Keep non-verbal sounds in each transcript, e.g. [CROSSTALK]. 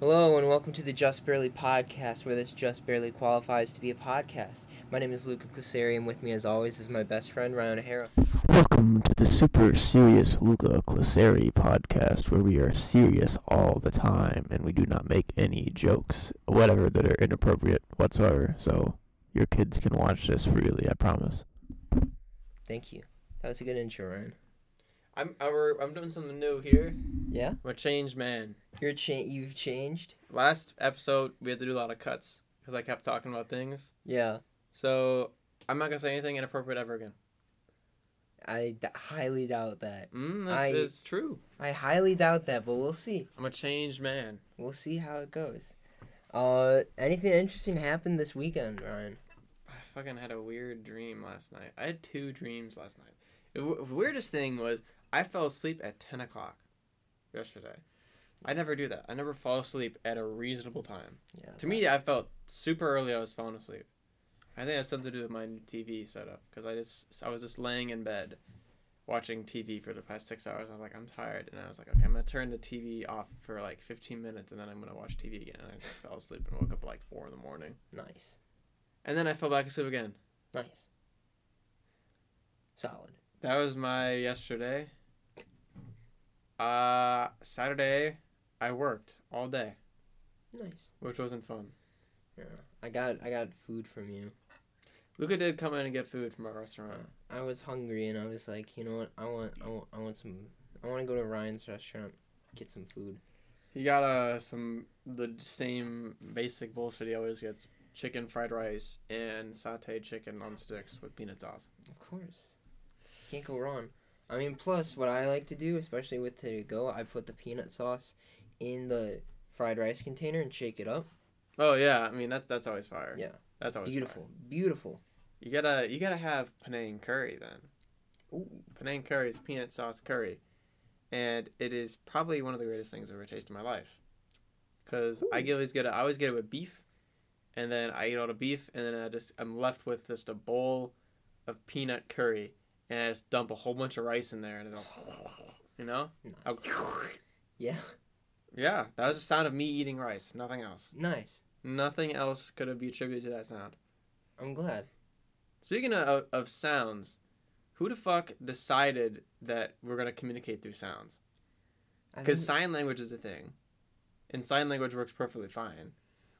Hello and welcome to the Just Barely podcast, where this just barely qualifies to be a podcast. My name is Luca Clisari, and with me, as always, is my best friend Ryan O'Hara. Welcome to the super serious Luca Clisari podcast, where we are serious all the time and we do not make any jokes, whatever, that are inappropriate whatsoever. So your kids can watch this freely, I promise. Thank you. That was a good intro, Ryan. I'm were- I'm doing something new here. Yeah, I'm a changed man. you're cha- You've changed. Last episode we had to do a lot of cuts because I kept talking about things. Yeah, So I'm not gonna say anything inappropriate ever again. I d- highly doubt that. Mm, that's, I- it's true. I highly doubt that, but we'll see. I'm a changed man. We'll see how it goes. Uh, anything interesting happened this weekend, Ryan? I fucking had a weird dream last night. I had two dreams last night. The w- weirdest thing was I fell asleep at 10 o'clock yesterday. I never do that. I never fall asleep at a reasonable time. Yeah. To me, I felt super early. I was falling asleep. I think it has something to do with my new TV setup because I just I was just laying in bed, watching TV for the past six hours. I was like, I'm tired, and I was like, okay, I'm gonna turn the TV off for like 15 minutes, and then I'm gonna watch TV again. And I fell asleep and woke up at like four in the morning, Nice, and then I fell back asleep again. nice, solid. That was my yesterday. Uh, Saturday, I worked all day, Nice. which wasn't fun. Yeah, I got I got food from you. Luca did come in and get food from our restaurant. I was hungry and I was like, you know what? I want I want I want some. I want to go to Ryan's restaurant, get some food. He got uh some the same basic bullshit he always gets: chicken fried rice and sautéed chicken on sticks with peanut sauce. Of course, can't go wrong. I mean, plus what I like to do, especially with to go, I put the peanut sauce in the fried rice container and shake it up. Oh yeah, I mean that's that's always fire. Yeah. that's always Beautiful, fire. beautiful. You gotta you gotta have Penang curry then. Ooh. Penang curry is peanut sauce curry, and it is probably one of the greatest things I've ever tasted in my life. Cause I Ooh. always get it. I always get it with beef, and then I eat all the beef, and then I just I'm left with just a bowl of peanut curry, and I just dump a whole bunch of rice in there, and it's all, you know. Yeah, yeah, that was the sound of me eating rice. Nothing else. nice. Nothing else could have be attributed to that sound. I'm glad. Speaking of, of sounds, who the fuck decided that we're gonna communicate through sounds? Because sign language is a thing, and sign language works perfectly fine.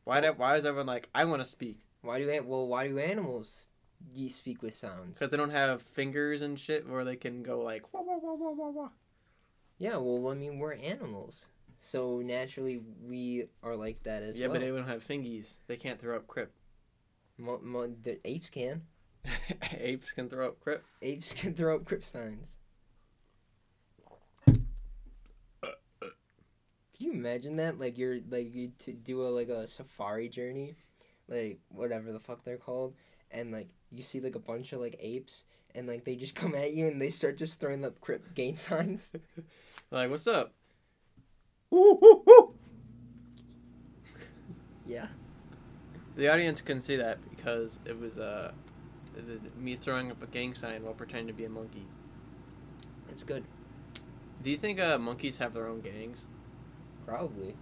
Why? do, why is everyone like, I want to speak? why do well why do animals ye speak with sounds? Because they don't have fingers and shit where they can go like, wah, wah, wah, wah, wah, wah. Yeah, well, I mean, we're animals, so naturally we are like that as yeah, well. but they don't have fingies. They can't throw up crip. Mo- mo- the apes can. [LAUGHS] Apes can throw up crip. Apes [LAUGHS] can throw up Krypsteins. Can you imagine that? Like you're like you to do a like a safari journey, like whatever the fuck they're called, and like you see like a bunch of like apes, and like they just [LAUGHS] come at you and they start just throwing up crypt gain signs. [LAUGHS] Like, what's up? [LAUGHS] Yeah. The audience couldn't see that because it was uh, the, me throwing up a gang sign while pretending to be a monkey. It's good. Do you think uh, monkeys have their own gangs? Probably.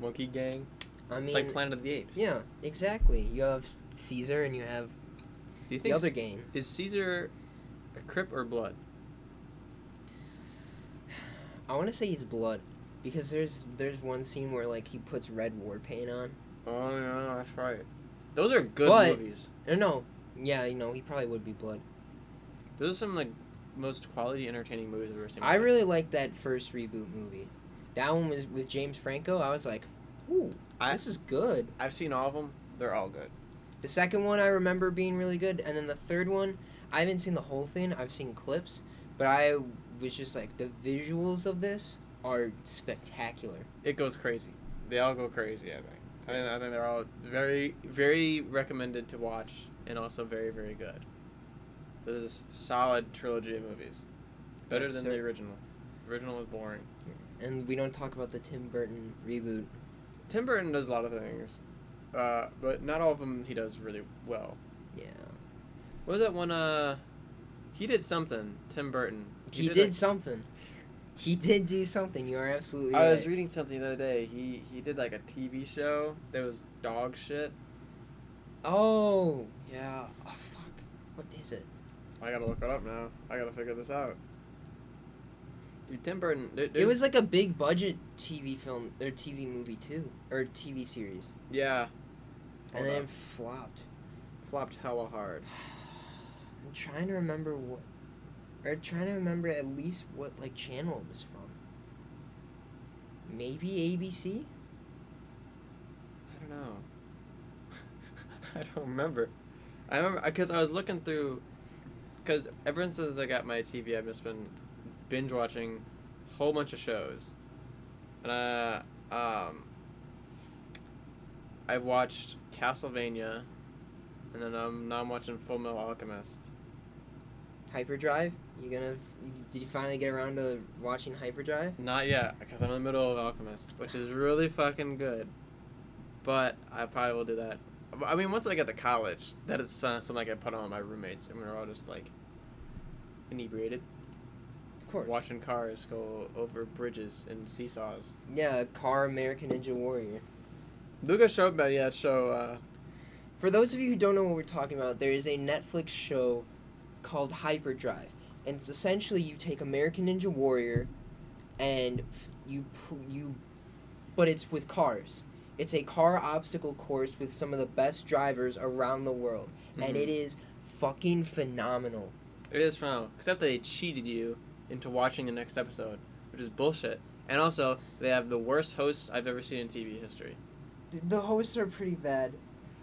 Monkey gang? I mean, It's like Planet of the Apes. yeah, exactly. You have Caesar and you have Do you the think other C- game. is Caesar a Crip or Blood? I want to say he's blood, because there's there's one scene where like he puts red war paint on. Oh yeah, that's right. Those are good But- movies. No, yeah, you know he probably would be blood. Those are some like most quality entertaining movies I've ever seen. I really liked that first reboot movie. That one was with James Franco. I was like, ooh, I- this is good. I've seen all of them. They're all good. The second one I remember being really good, and then the third one, I haven't seen the whole thing. I've seen clips, but I was just like, the visuals of this are spectacular. It goes crazy. They all go crazy. I think. I think, I think they're all very, very recommended to watch, and also very, very good. This is a solid trilogy of movies. Better Yes, than sir. the original. Original was boring. And we don't talk about the Tim Burton reboot. Tim Burton does a lot of things, uh, but not all of them he does really well. Yeah. What was that one? Uh, he did something. Tim Burton. He, a- did something. He did do something. You are absolutely I right. was reading something the other day. He he did like a TV show that was dog shit. oh yeah. Oh fuck. What is it? I gotta look it up now. I gotta figure this out. Dude, Tim Burton. There, It was like a big budget TV film or TV movie too, or TV series, yeah. and Hold then up. flopped. flopped hella hard. [SIGHS] I'm trying to remember what, or trying to remember at least what like channel it was from. Maybe ABC. I don't know. [LAUGHS] I don't remember. I remember because I was looking through. Because ever since I got my TV, I've just been binge watching a whole bunch of shows, and uh, um, I watched Castlevania, and then um, now I'm watching Full Metal Alchemist. Hyperdrive. You gonna? Did you finally get around to watching Hyperdrive? Not yet, because I'm in the middle of Alchemist, which is really fucking good. But I probably will do that. I mean, once I get to college, that is something I can put on my roommates, and we're all just like inebriated, Of course. watching cars go over bridges and seesaws. Yeah, Car American Ninja Warrior. Luca showed me that show. Uh, For those of you who don't know what we're talking about, there is a Netflix show called Hyperdrive, and it's essentially you take American Ninja Warrior, and f- you you, but it's with cars. It's a car obstacle course with some of the best drivers around the world, and Mhm. it is fucking phenomenal. it is fun, except they cheated you into watching the next episode, which is bullshit. And also, they have the worst hosts I've ever seen in TV history. The hosts are pretty bad,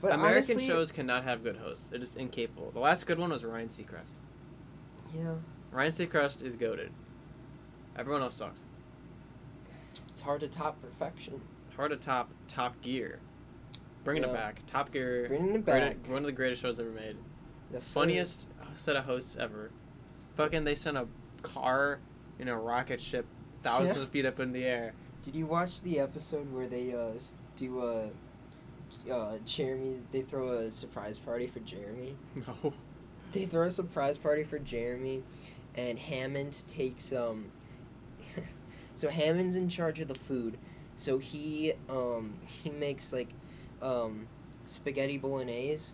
but American honestly, shows cannot have good hosts. They're just incapable. The last good one was Ryan Seacrest. Yeah, Ryan Seacrest is goaded. Everyone else sucks. it's hard to top perfection. Hard to top Top Gear. Bringing it back. Top Gear. Bringing it great- back. one of the greatest shows ever made. Yes, sir. Funniest set of hosts ever. Fucking, they sent a car in a rocket ship thousands Yeah. of feet up in the air. Did you watch the episode where they uh do uh uh Jeremy they throw a surprise party for Jeremy? [LAUGHS] No. They throw a surprise party for Jeremy and Hammond takes um [LAUGHS] so Hammond's in charge of the food. So he um he makes like um spaghetti bolognese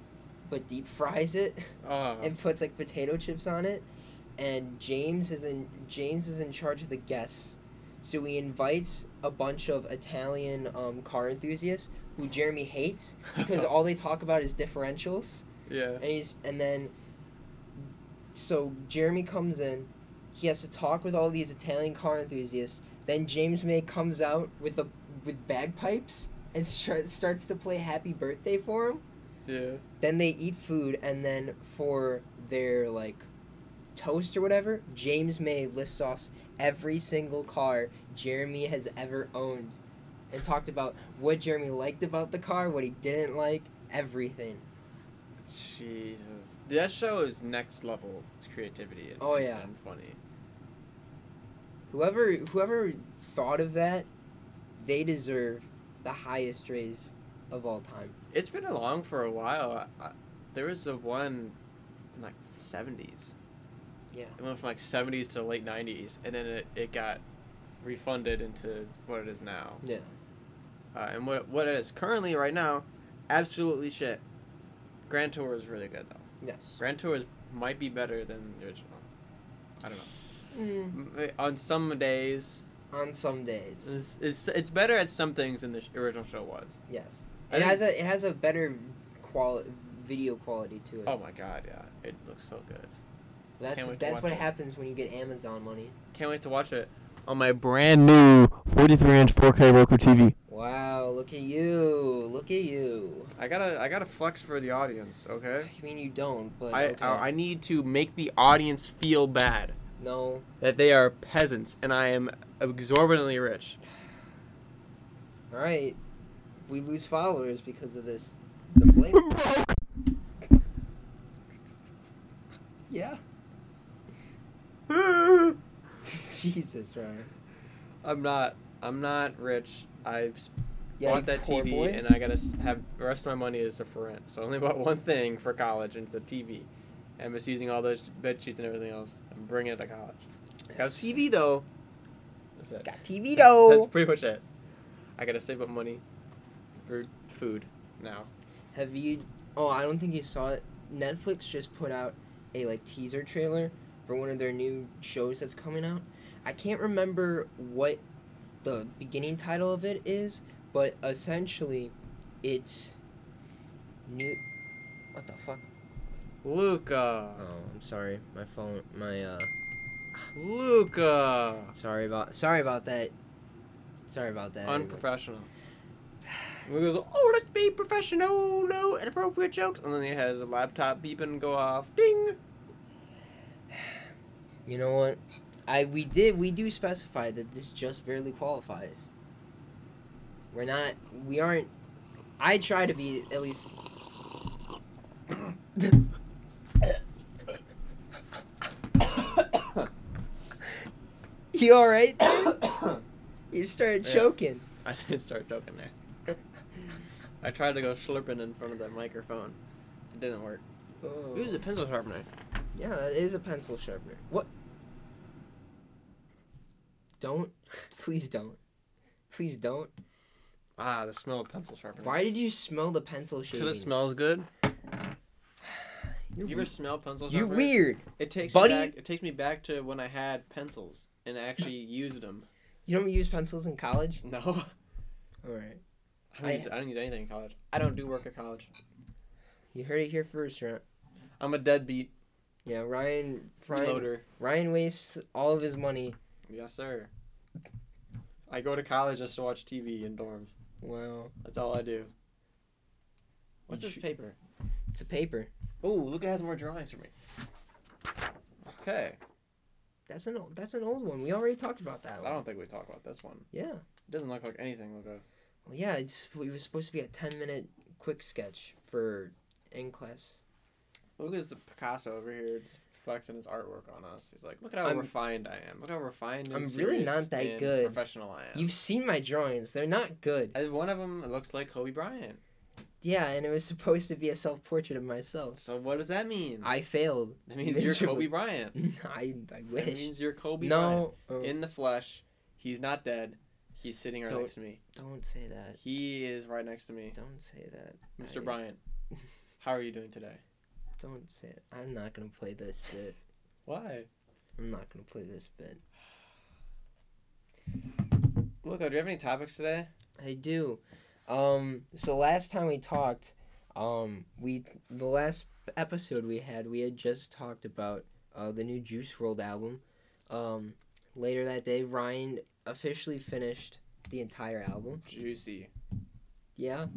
but deep fries it Oh. [LAUGHS] and puts like potato chips on it. And James is in James is in charge of the guests. So he invites a bunch of Italian um, car enthusiasts who Jeremy hates because [LAUGHS] all they talk about is differentials. yeah. And he's and then so Jeremy comes in. He has to talk with all these Italian car enthusiasts. Then James May comes out with a with bagpipes and start, starts to play Happy Birthday for him Yeah. then they eat food and then for their like toast or whatever james may lists off every single car jeremy has ever owned and talked about what jeremy liked about the car what he didn't like everything Jesus. That show is next level creativity and, Oh, yeah. and funny. whoever whoever thought of that they deserve the highest raise of all time It's been along for a while. I, I, there was a one in like the 70s. Yeah. It went from like 70s to late 90s, and then it, it got refunded into what it is now. yeah Uh, and what what it is currently right now, absolutely shit. Grand Tour is really good though. yes Grand Tour is, might be better than the original. I don't know. Mm, On some days, on some days it's, it's, it's better at some things than the original show was. yes I it has a it has a better quality video quality to it Oh my god, yeah, it looks so good. That's Can't wait to that's watch what it. happens when you get Amazon money. Can't wait to watch it on my brand new 43 inch 4K Roku TV. Wow, look at you! Look at you! I gotta I gotta flex for the audience, okay? I mean, you don't, but I, okay. I I need to make the audience feel bad no. that they are peasants and I am exorbitantly rich. [SIGHS] All right, if we lose followers because of this, the blame. [LAUGHS] [LAUGHS] yeah. [LAUGHS] Jesus, Ryan. I'm not I'm not rich. I Yeah, bought that TV boy. and I gotta have the rest of my money is for rent. So I only [LAUGHS] bought one thing for college and it's a TV. And I'm just using all those bed sheets and everything else. I'm bringing it to college. Got a TV though. That's it. Got TV though. That's pretty much it. I gotta save up money for food now. Have you? Oh, I don't think you saw it. Netflix just put out a like teaser trailer for one of their new shows that's coming out. I can't remember what the beginning title of it is, but essentially, it's new. What the fuck? Luca. Oh, I'm sorry. My phone. My uh. Luca. Sorry about. Sorry about that. Sorry about that. Unprofessional. He goes, oh, let's be professional, no inappropriate jokes. And then he has a laptop beeping go off. Ding. You know what? I we did we do specify that this just barely qualifies. We're not we aren't I try to be at least You alright? you started Yeah. choking. I did start choking there. [LAUGHS] I tried to go slurping in front of the microphone. It didn't work. Oh. Use a pencil sharpener. Yeah, it is a pencil sharpener. What? Don't. Please don't. Please don't. Ah, the smell of pencil sharpener. Why did you smell the pencil Because it smells good. [SIGHS] You're, You ever smell pencil you're sharpeners? weird. It takes Buddy. me back. It takes me back to when I had pencils and actually [LAUGHS] used them. You don't use pencils in college? No, All right. I don't, I- use, I don't use anything in college. I don't do work at college. You heard it here first, right? I'm a deadbeat Yeah, Ryan. Ryan. Ryan wastes all of his money. Yes, sir. I go to college just to watch TV in dorms. Wow. That's all I do. What's this paper? It's a paper. Oh, look, it has more drawings for me. Okay. That's an old, that's an old one. We already talked about that I one. don't think we talked about this one. Yeah. It doesn't look like anything. Look, uh, Well, yeah. It's we were supposed to be a ten minute quick sketch for in class. look at this Picasso over here. It's flexing his artwork on us. He's like, look at how I'm- refined I am. Look how refined and I'm really not that good. professional I am. You've seen my drawings. They're not good. And one of them looks like Kobe Bryant. Yeah, and it was supposed to be a self portrait of myself. So what does that mean? I failed. that means you're miserably. Kobe Bryant. [LAUGHS] I, I That means you're Kobe Bryant. no, oh, In the flesh, he's not dead. He's sitting right next to me. don't say that. He is right next to me. Don't say that. Mr. I- Bryant, [LAUGHS] how are you doing today? Don't say it. I'm not gonna play this bit. Why? I'm not gonna play this bit. Look, do you have any topics today? I do. Um. So last time we talked, um, we the last episode we had, we had just talked about uh the new Juice WRLD album. Um, later that day, Ryan officially finished the entire album. Juicy. Yeah.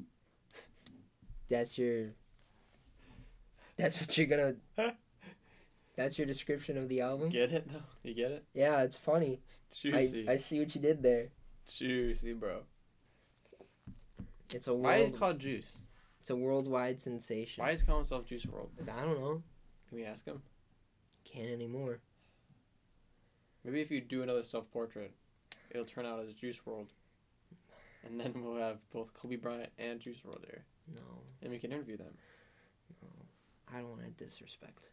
That's your. That's what you're gonna. [LAUGHS] That's your description of the album. Get it though? You get it? Yeah, it's funny. Juicy. I I see what you did there. Juicy, bro. It's a Why is it called Juice? It's a worldwide sensation. Why is he calling himself Juice WRLD? I don't know. Can we ask him? Can't anymore. Maybe if you do another self portrait, it'll turn out as Juice WRLD. And then we'll have both Kobe Bryant and Juice WRLD there. No, And we can interview them. I don't want to disrespect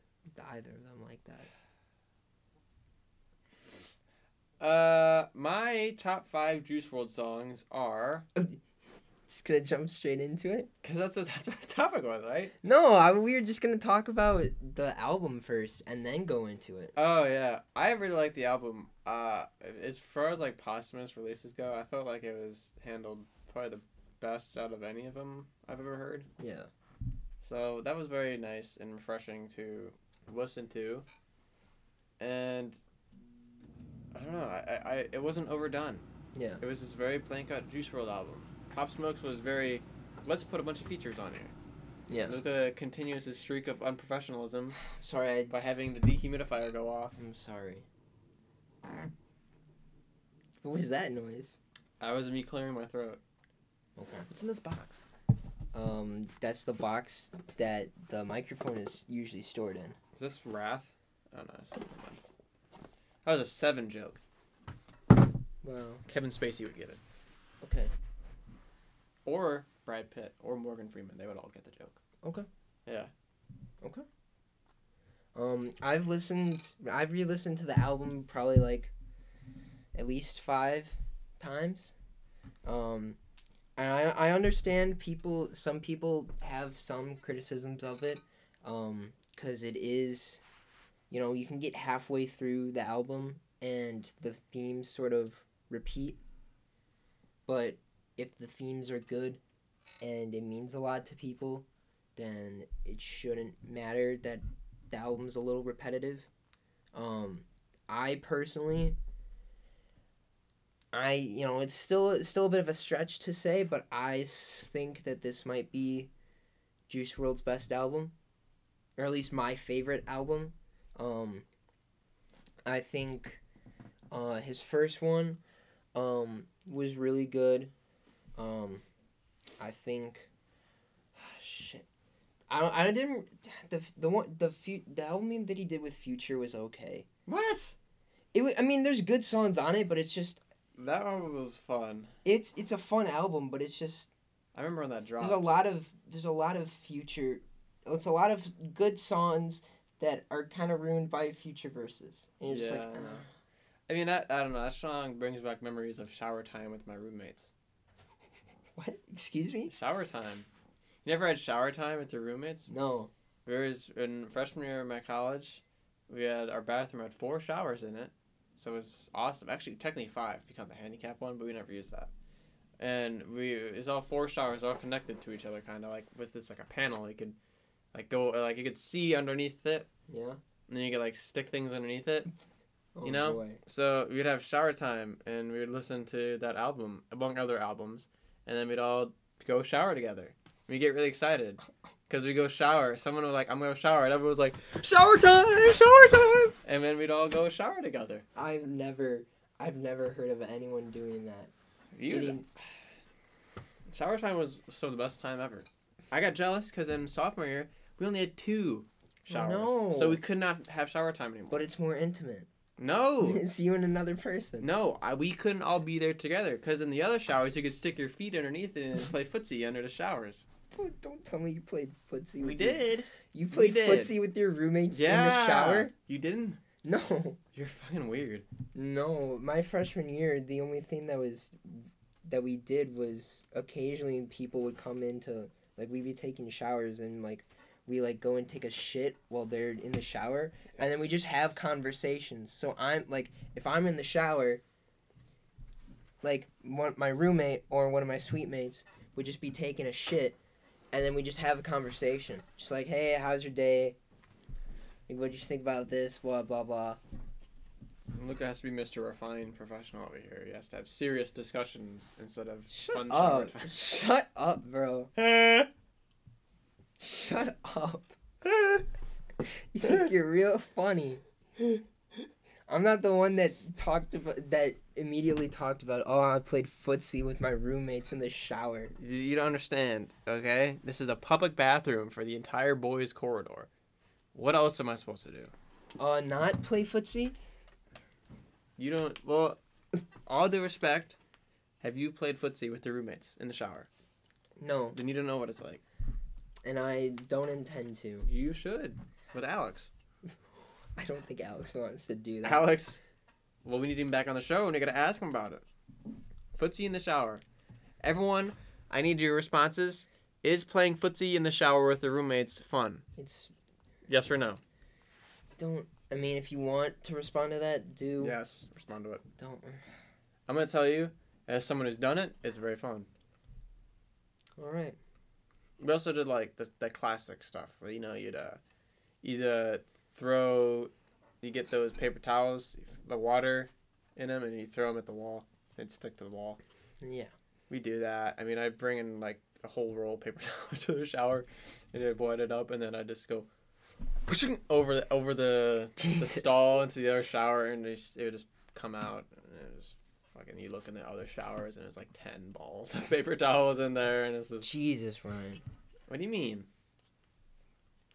either of them like that. Uh, my top five Juice WRLD songs are Just gonna jump straight into it. because that's what [LAUGHS] that's what the topic was, right? No, I, we were just gonna talk about the album first and then go into it. Oh yeah, I really like the album. Uh, as far as like posthumous releases go, I felt like it was handled probably the best out of any of them I've ever heard. Yeah. So that was very nice and refreshing to listen to. And I don't know, I, I, I it wasn't overdone. Yeah. It was this very plain cut Juice WRLD album. Pop Smokes was very let's put a bunch of features on here. Yeah. Luca continues his streak of unprofessionalism [SIGHS] Sorry, I. by having the dehumidifier go off. I'm sorry. What was that noise? That was me clearing my throat. Okay. What's in this box? Um, that's the box that the microphone is usually stored in. Is this Wrath? Oh no. That was a seven joke. Wow. Kevin Spacey would get it. Okay. Or Brad Pitt or Morgan Freeman. They would all get the joke. Okay. Yeah. Okay. Um, I've listened. I've re-listened to the album probably like at least five times. Um, I I understand people. Some people have some criticisms of it, um, because it is, you know, you can get halfway through the album and the themes sort of repeat. But if the themes are good, and it means a lot to people, then it shouldn't matter that the album's a little repetitive. Um, I personally, I you know it's still it's still a bit of a stretch to say, but I think that this might be Juice WRLD's best album, or at least my favorite album. Um, I think uh, his first one um, was really good. Um, I think [SIGHS] shit. I don't, I didn't the the one the fu- the album that he did with Future was okay. What? It was, I mean there's good songs on it, but it's just That one was fun. it's it's a fun album, but it's just I remember when that dropped. there's a lot of there's a lot of Future it's a lot of good songs that are kind of ruined by Future verses. And you're just Yeah, like I know. "Ah." I mean, that, I don't know. That song brings back memories of shower time with my roommates. [LAUGHS] what? Excuse me? Shower time. You never had shower time with your roommates? No. There was in freshman year of my college, we had our bathroom had four showers in it, so it was awesome. Actually, technically five count the handicap one, but we never used that. And we it's all four showers, all connected to each other, kind of like with this like a panel. You could like go like you could see underneath it, Yeah. and then you could like stick things underneath it. [LAUGHS] Oh, You know? boy. So we'd have shower time, and we would listen to that album among other albums, and then we'd all go shower together. We get really excited [LAUGHS] because we go shower. Someone was like, "I'm gonna shower," and everyone was like, "Shower time! Shower time!" And then we'd all go shower together. I've never I've never heard of anyone doing that. You, Getting shower time was some of the best time ever. I got jealous because in sophomore year we only had two showers, No. so we could not have shower time anymore. but it's more intimate. no, [LAUGHS] it's you and another person. No, I, we couldn't all be there together because in the other showers you could stick your feet underneath it and play footsie under the showers. Don't- tell me you played footsie. We with your- did. You played did. footsie with your roommates Yeah. in the shower? You didn't? No. You're fucking weird. No. My freshman year, the only thing that was that we did was occasionally people would come into like we'd be taking showers and like we like go and take a shit while they're in the shower and then we just have conversations. So I'm like if I'm in the shower like one my roommate or one of my suite mates would just be taking a shit and then we just have a conversation. Just like, "Hey, how's your day? Like, what do you think about this? Blah blah blah." Luca has to be Mr. Refined professional over here. He has to have serious discussions instead of Shut fun up. [LAUGHS] Shut up, bro. [LAUGHS] Shut up. [LAUGHS] You think you're real funny. I'm not the one that talked about that immediately talked about, "Oh, I played footsie with my roommates in the shower." you don't understand, okay? This is a public bathroom for the entire boys' corridor. What else am I supposed to do? Uh, not play footsie? You don't. Well, all due respect, have you played footsie with your roommates in the shower? No, Then you don't know what it's like. and I don't intend to. You should with Alex. I don't think Alex wants to do that. Alex, well, we need him back on the show, and we gotta ask him about it. Footsie in the shower. Everyone, I need your responses. Is playing footsie in the shower with the roommates fun? It's Yes or no? don't. I mean, if you want to respond to that, do. Yes. Respond to it. Don't. I'm gonna tell you, as someone who's done it, it's very fun. All right. We also did like the, the classic stuff where you know you'd uh, either throw, you get those paper towels, the water in them, and you throw them at the wall. They'd stick to the wall. Yeah. We do that. I mean, I bring in like a whole roll of paper [LAUGHS] towel to the shower, and I boil it up, and then I just go pushing over the over the, the stall into the other shower, and it, just, it would just come out, and it was fucking. You look in the other showers, and there's like ten balls of [LAUGHS] paper towels in there, and it's just. Jesus, Ryan. What do you mean?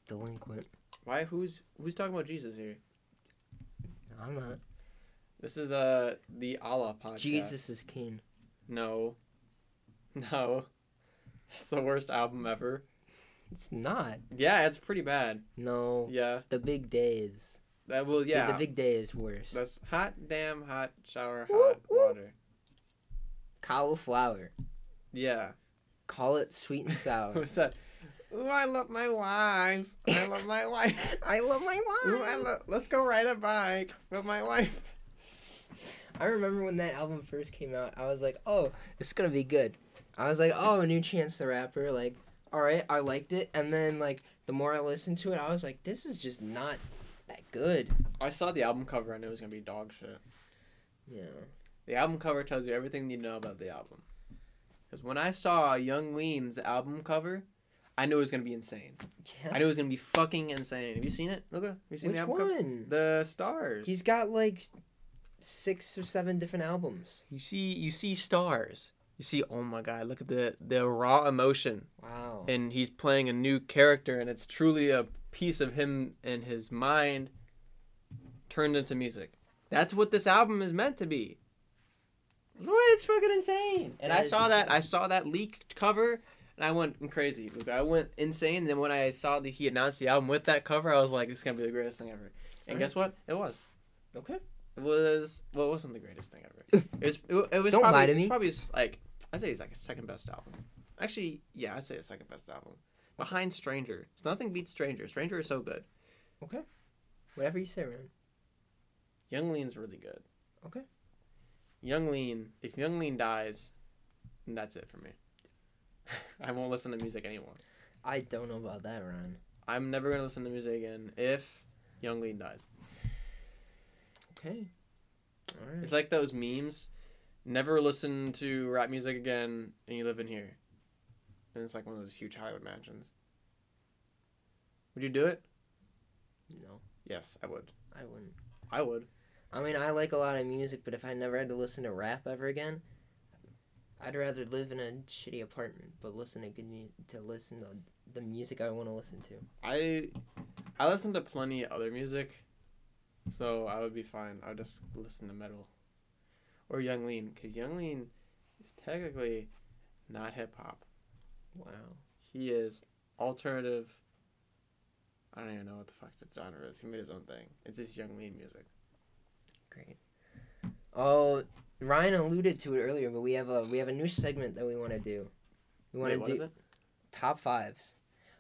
Delinquent. Why? Who's who's talking about Jesus here? I'm not. This is uh the Allah podcast. Jesus is king. No. No. It's the worst album ever. It's not. Yeah, it's pretty bad. No. Yeah. The big days. That will Dude, yeah. the big day is worse. That's hot damn hot shower hot whoop. water. Cauliflower. Yeah. Call it sweet and sour. [LAUGHS] What's that? Ooh, I love my wife. I love my wife. [LAUGHS] I love my wife. Ooh, I wine. love. Let's go ride a bike with my wife. I remember when that album first came out. I was like, "Oh, this is gonna be good." I was like, "Oh, a new Chance the Rapper." Like, all right, I liked it. And then like the more I listened to it, I was like, "This is just not that good." I saw the album cover. I knew it was gonna be dog shit. Yeah. The album cover tells you everything you know about the album. Because when I saw Yung Lean's album cover, I knew it was gonna be insane. Yeah. I knew it was gonna be fucking insane. Have you seen it, Luca? Have you seen Which the album cover? one? The stars. He's got like six or seven different albums. You see, you see stars. You see, oh my god, look at the the raw emotion, Wow. and he's playing a new character, and it's truly a piece of him and his mind turned into music. That's what this album is meant to be. What? It's fucking insane. And That I saw that. I saw that leaked cover, and I went crazy. I went insane. And then when I saw that he announced the album with that cover, I was like, "This is gonna be the greatest thing ever." And Alright. guess what? It was. okay. It was well, it wasn't the greatest thing ever. [LAUGHS] It was. It, it was Don't probably, lie to it's me. Probably like I'd say it's like a second best album. Actually, yeah, I'd say a second best album behind Stranger. It's nothing beats Stranger. Stranger is so good. Okay. Whatever you say, man. Yung Lean's really good. Okay. Yung Lean. If Yung Lean dies, then that's it for me. [LAUGHS] I won't listen to music anymore. I don't know about that, Ryan. I'm never gonna listen to music again if Yung Lean dies. Okay. All right. It's like those memes. Never listen to rap music again, and you live in here. And it's like one of those huge Hollywood mansions. Would you do it? no, Yes, I would. I wouldn't. I would. I mean, I like a lot of music, but if I never had to listen to rap ever again, I'd rather live in a shitty apartment, but listen to good mu- to listen to the music I want to listen to. I I listen to plenty of other music, so I would be fine. I would just listen to metal or Yung Lean, because Yung Lean is technically not hip hop. Wow. He is alternative. I don't even know what the fuck the genre is. He made his own thing. It's just Yung Lean music. Great. Oh, Ryan alluded to it earlier, but we have a we have a new segment that we want to do. We want to do it? top fives.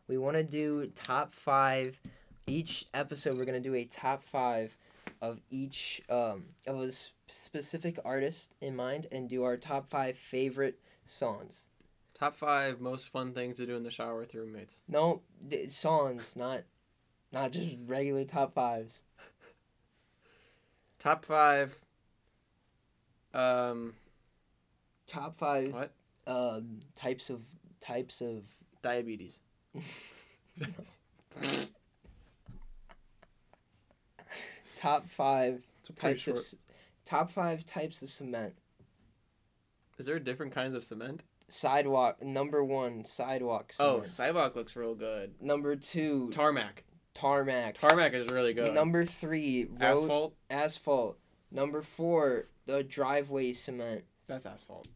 We want to do top five. Each episode, we're gonna do a top five of each um, of a specific artist in mind, and do our top five favorite songs. Top five most fun things to do in the shower with your roommates. No, songs, not not just regular top fives. [LAUGHS] Top five. Um, Top five what? um, types of types of Diabetes. [LAUGHS] top five It's a pretty types of short. c- top five types of cement. Is there different kinds of cement? Sidewalk number one, sidewalk cement. Oh, sidewalk looks real good. number two, Tarmac. tarmac. Tarmac is really good. Number three, road asphalt. asphalt. Number four, the driveway cement. That's asphalt.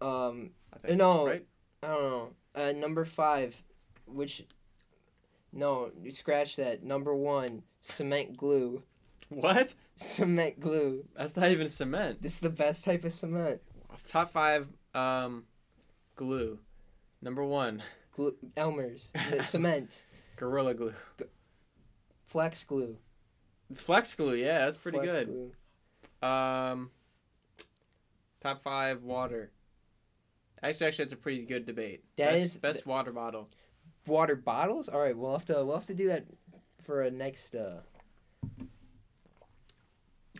Um, I think. No. Right. I don't know. Uh, number five, which, no, you scratch that. Number one, cement glue. What? Cement glue. That's not even cement. This is the best type of cement. Top five. Um, glue. Number one, Glue, Elmer's. [LAUGHS] Cement. gorilla glue. Flex glue. Flex glue. Yeah, that's pretty Flex good. glue. Um, top five water. Actually, actually, it's a pretty good debate. That best, is- best water bottle. Water bottles. All right, we'll have to we'll have to do that for a next uh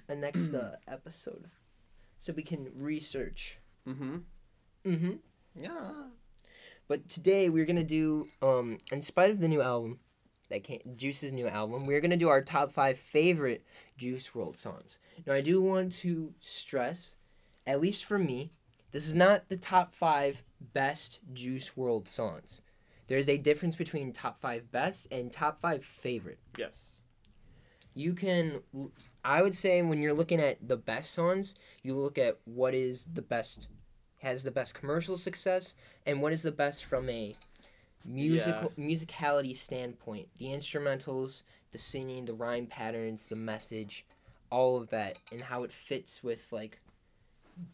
a next uh, [CLEARS THROAT] episode, so we can research. Mm-hmm. Mm-hmm. Yeah. But today we're gonna do, um, in spite of the new album, that came, Juice's new album, we're gonna do our top five favorite Juice WRLD songs. Now I do want to stress, at least for me, this is not the top five best Juice WRLD songs. There is a difference between top five best and top five favorite. Yes. You can, I would say, when you're looking at the best songs, you look at what is the best, has the best commercial success, and what is the best from a musical musicality standpoint. The instrumentals, the singing, the rhyme patterns, the message, all of that, and how it fits with like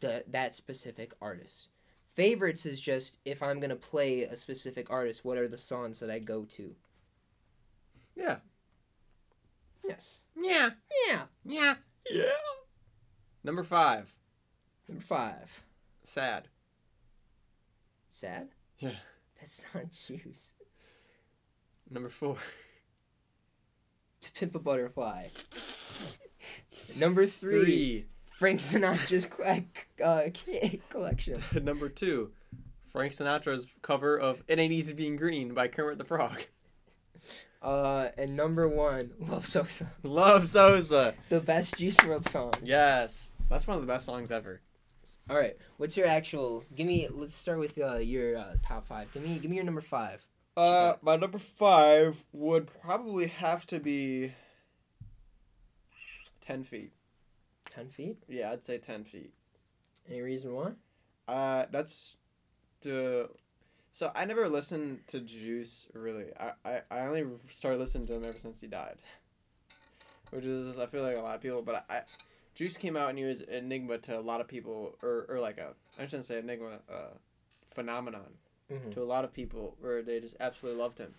the that specific artist. Favorites is just if I'm gonna play a specific artist, what are the songs that I go to? Yeah. Yes. Yeah. Yeah. Yeah. Yeah. Number five. Number five. Sad. Sad? Yeah. That's [LAUGHS] not juice. Number four. To Pimp a Butterfly. [LAUGHS] Number three, Three. Frank Sinatra's uh, [LAUGHS] collection. Number two. Frank Sinatra's cover of "It Ain't Easy Being Green" by Kermit the Frog. Uh, and number one, Love Sosa. Love Sosa. The best Juice WRLD song. Yes, that's one of the best songs ever. All right, what's your actual? Give me. Let's start with uh, your uh, top five. Give me. Give me your number five. Uh, my number five would probably have to be ten feet. Ten feet. Yeah, I'd say ten feet. Any reason why? Uh, that's the. So I never listened to Juice really. I, I, I only started listening to him ever since he died. [LAUGHS] Which is I feel like a lot of people, but I, I Juice came out and he was an enigma to a lot of people, or, or like a I shouldn't say enigma, uh, phenomenon Mm-hmm. to a lot of people where they just absolutely loved him.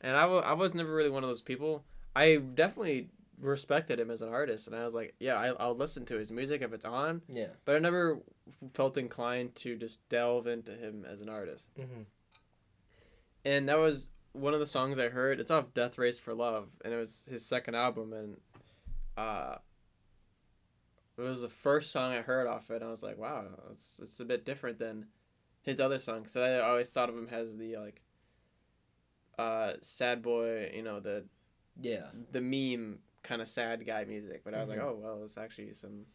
And I I was never really one of those people. I definitely respected him as an artist, and I was like, yeah, I, I'll listen to his music if it's on, Yeah. but I never felt inclined to just delve into him as an artist. Mm-hmm. And that was one of the songs I heard. It's off Death Race for Love, and it was his second album, and uh, it was the first song I heard off it. And I was like, wow, it's it's a bit different than his other songs. So I always thought of him as the like uh sad boy, you know, the Yeah. the meme kind of sad guy music. But I was like, Mhm. oh well, it's actually some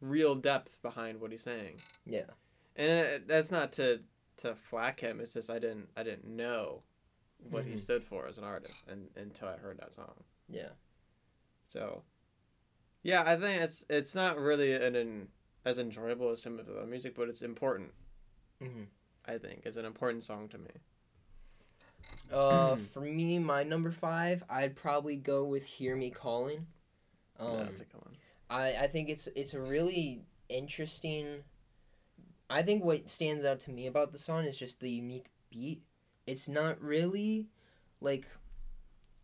real depth behind what he's saying. Yeah. And it, that's not to to flack him. It's just I didn't I didn't know what he Mhm. stood for as an artist and, until I heard that song. Yeah. So, yeah, I think it's it's not really an, an as enjoyable as some of the other music, but it's important. Mm-hmm. I think it's an important song to me. Uh, [CLEARS THROAT] for me, my number five, I'd probably go with "Hear Me Calling." Um, yeah, that's a good one. I, I think it's it's a really interesting. I think what stands out to me about the song is just the unique beat. It's not really like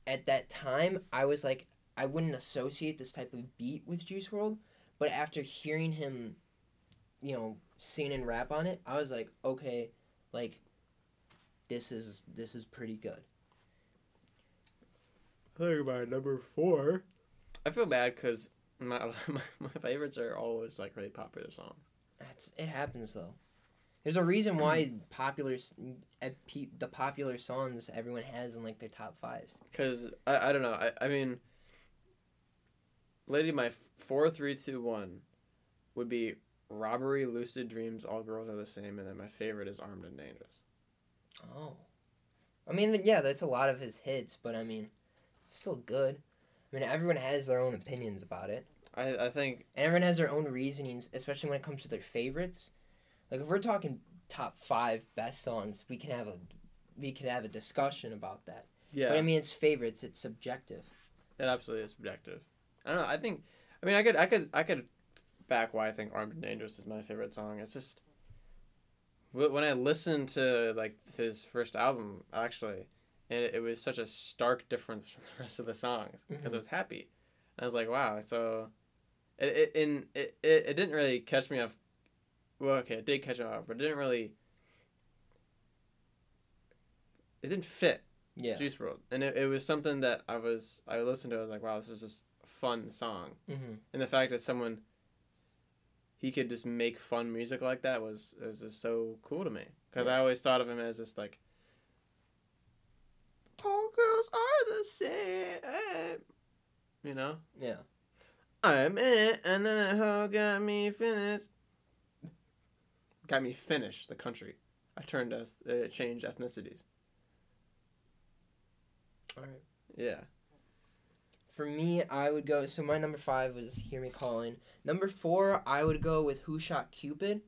at that time I was like I wouldn't associate this type of beat with Juice WRLD, but after hearing him, you know, sing and rap on it, I was like, okay, like this is this is pretty good. I think my number four. I feel bad because my, [LAUGHS] my my favorites are always like really popular songs. That's it happens though. There's a reason why popular s- eh, pe- the popular songs everyone has in like their top fives. Cause I, I don't know I, I mean, lady, my four three two one, would be robbery, lucid dreams, all girls are the same, and then my favorite is armed and dangerous. Oh, I mean yeah, that's a lot of his hits, but I mean, it's still good. I mean, everyone has their own opinions about it, I I think and everyone has their own reasonings, especially when it comes to their favorites. Like if we're talking top five best songs, we can have a we could have a discussion about that. yeah, But I mean, it's favorites; it's subjective. it absolutely is subjective. I don't know. I think I mean I could I could I could back why I think armed and dangerous is my favorite song. It's just when I listened to like his first album actually, and it, it was such a stark difference from the rest of the songs because Mhm. it was happy. And I was like, wow. So it it in it, it, it didn't really catch me off. Well, okay, it did catch me off, but it didn't really. It didn't fit Yeah. Juice WRLD, and it, it was something that I was I listened to. I was like, wow, this is just fun song, Mm-hmm. and the fact that someone he could just make fun music like that was was just so cool to me because I always thought of him as just like all girls are the same, you know. Yeah. I'm in it, and then the hoe got me finished. Got me finished. The country. I turned us. Uh, changed ethnicities. All right. Yeah. For me, I would go. So my number five was "Hear Me Calling." Number four, I would go with "Who Shot Cupid."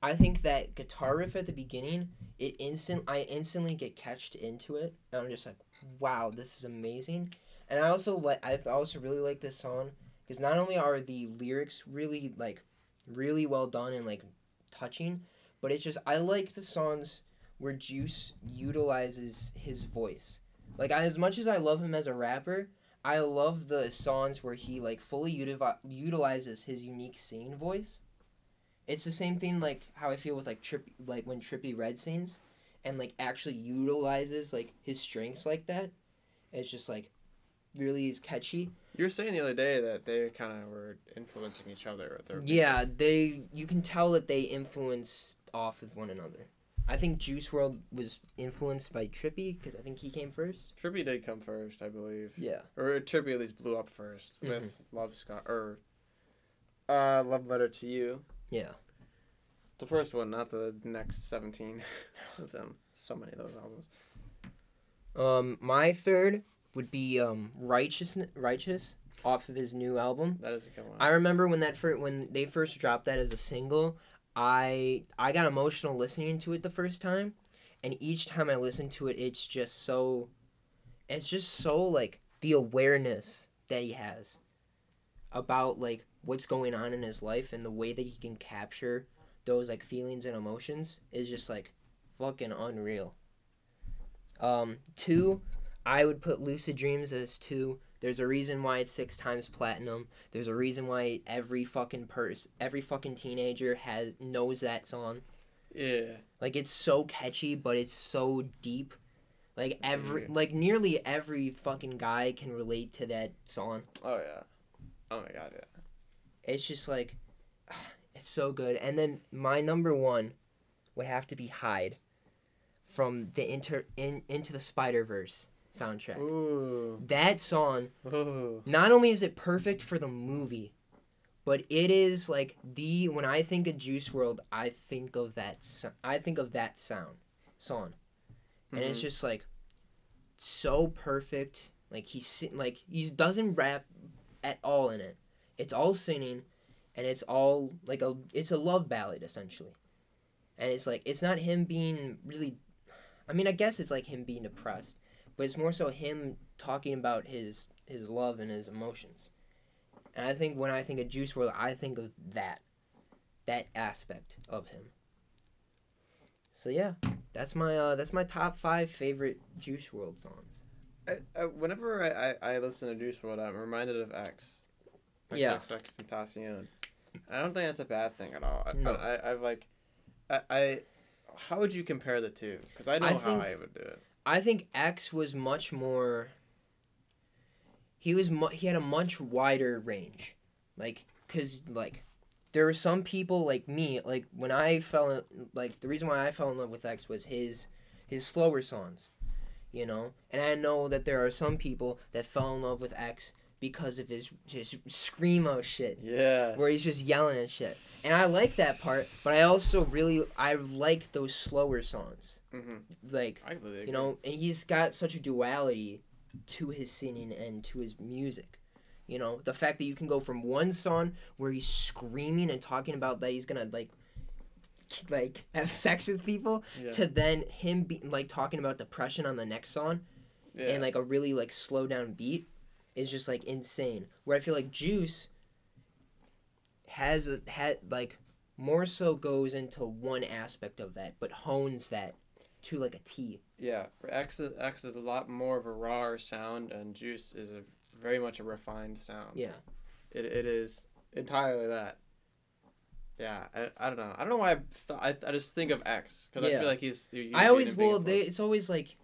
I think that guitar riff at the beginning, it instant, I instantly get catched into it, and I'm just like, "Wow, this is amazing." And I also like I also really like this song because not only are the lyrics really like really well done and like touching, but it's just I like the songs where Juice utilizes his voice. Like I, as much as I love him as a rapper, I love the songs where he like fully util- utilizes his unique singing voice. It's the same thing like how I feel with like Trip like when Trippie Redd sings and like actually utilizes like his strengths like that. It's just like really is catchy. You were saying the other day that they kind of were influencing each other with their. Yeah, they you can tell that they influence off of one another. I think Juice WRLD was influenced by Trippie because I think he came first. Trippie did come first, I believe. Yeah. Or Trippie at least blew up 1st Mhm. with Love Scott or uh Love Letter to You. Yeah. The first one, not the next seventeen [LAUGHS] of them. So many of those albums. Um, my third would be um Righteous Righteous off of his new album. That is a good one. I remember when that first when they first dropped that as a single, I I got emotional listening to it the first time, and each time I listen to it, it's just so, it's just so like the awareness that he has about like what's going on in his life and the way that he can capture those like feelings and emotions is just like fucking unreal. Um, two, I would put Lucid Dreams as two. There's a reason why it's six times platinum. There's a reason why every fucking purse, every fucking teenager has knows that song. yeah. Like it's so catchy, but it's so deep. Like every, Yeah. like nearly every fucking guy can relate to that song. Oh yeah. Oh my god, yeah. It's just like, [SIGHS] it's so good. And then my number one would have to be Hide, from the inter in into the Spider Verse soundtrack. Ooh. That song Ooh. not only is it perfect for the movie, but it is like the when I think of Juice WRLD, I think of that so- I think of that sound song, and it's Mhm. just like so perfect. Like he's like he doesn't rap at all in it. It's all singing, and it's all like a it's a love ballad essentially, and it's like it's not him being really. I mean, I guess it's like him being depressed, but it's more so him talking about his his love and his emotions. And I think when I think of Juice WRLD, I think of that, that aspect of him. So yeah, that's my uh, that's my top five favorite Juice WRLD songs. I, I, whenever I, I, I listen to Juice WRLD, I'm reminded of X. Yeah. XXX Tentacion. I don't think that's a bad thing at all. I, No. I, I've like, I, I, how would you compare the two? Because I know I how I would do it. I think X was much more. He was mu- he had a much wider range, like cause like, there were some people like me like when I fell in, like the reason why I fell in love with X was his his slower songs, you know, and I know that there are some people that fell in love with X because of his just screamo shit Yeah. where he's just yelling and shit. And I like that part, but I also really I like those slower songs. hmm Like you know, and he's got such a duality to his singing and to his music. You know, the fact that you can go from one song where he's screaming and talking about that he's gonna like like [LAUGHS] have sex with people Yeah. to then him be like talking about depression on the next song yeah. and like a really like slow down beat is just like insane. Where I feel like Juice has a had like more so goes into one aspect of that, but hones that to like a T. yeah. X, is- X is a lot more of a raw sound, and Juice is a very much a refined sound. Yeah. It, it is entirely that. Yeah, I, I don't know. I don't know why I, th- I, I just think of X because I feel like he's. he- I always will. They it's always like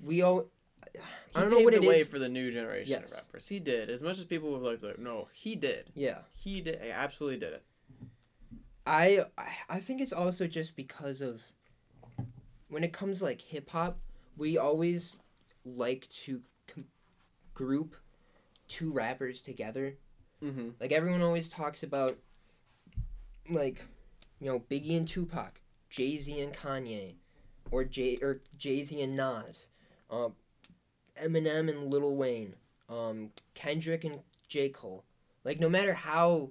we all. He I don't know what paved it the way is. for the new generation Yes. of rappers. He did. As much as people would like, like, no, he did. Yeah. He did. He absolutely did it. I I- I think it's also just because of when it comes like hip hop, we always like to com- group two rappers together. Mm-hmm. Like everyone always talks about, like, you know, Biggie and Tupac, Jay Z and Kanye, or Jay or Jay Z and Nas, um, Eminem and Lil Wayne, um, Kendrick and J Cole. Like no matter how,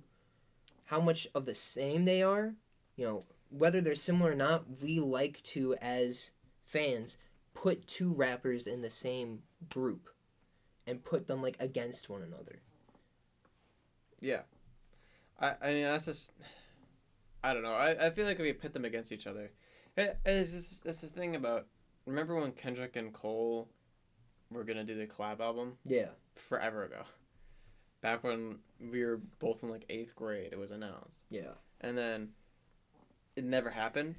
how much of the same they are, you know, whether they're similar or not, we like to as fans put two rappers in the same group. and put them like against one another. Yeah. I I mean that's just I don't know. I, I feel like if we pit them against each other, it, it's just it's this thing about remember when Kendrick and Cole were gonna do the collab album Yeah. forever ago, back when we were both in like eighth grade. It was announced, Yeah. and then it never happened.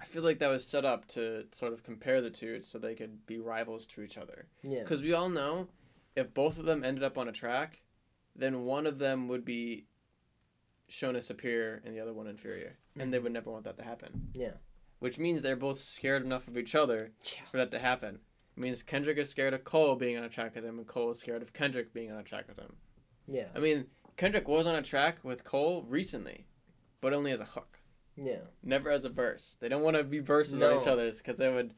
I feel like that was set up to sort of compare the two so they could be rivals to each other. Yeah. Because we all know if both of them ended up on a track, then one of them would be shown as superior and the other one inferior. And they would never want that to happen. Mm-hmm. Yeah. Which means they're both scared enough of each other Yeah. for that to happen. It means Kendrick is scared of Cole being on a track with him, and Cole is scared of Kendrick being on a track with him. Yeah. I mean, Kendrick was on a track with Cole recently, but only as a hook, Yeah. never as a verse. They don't want to be verses on each other's because they would,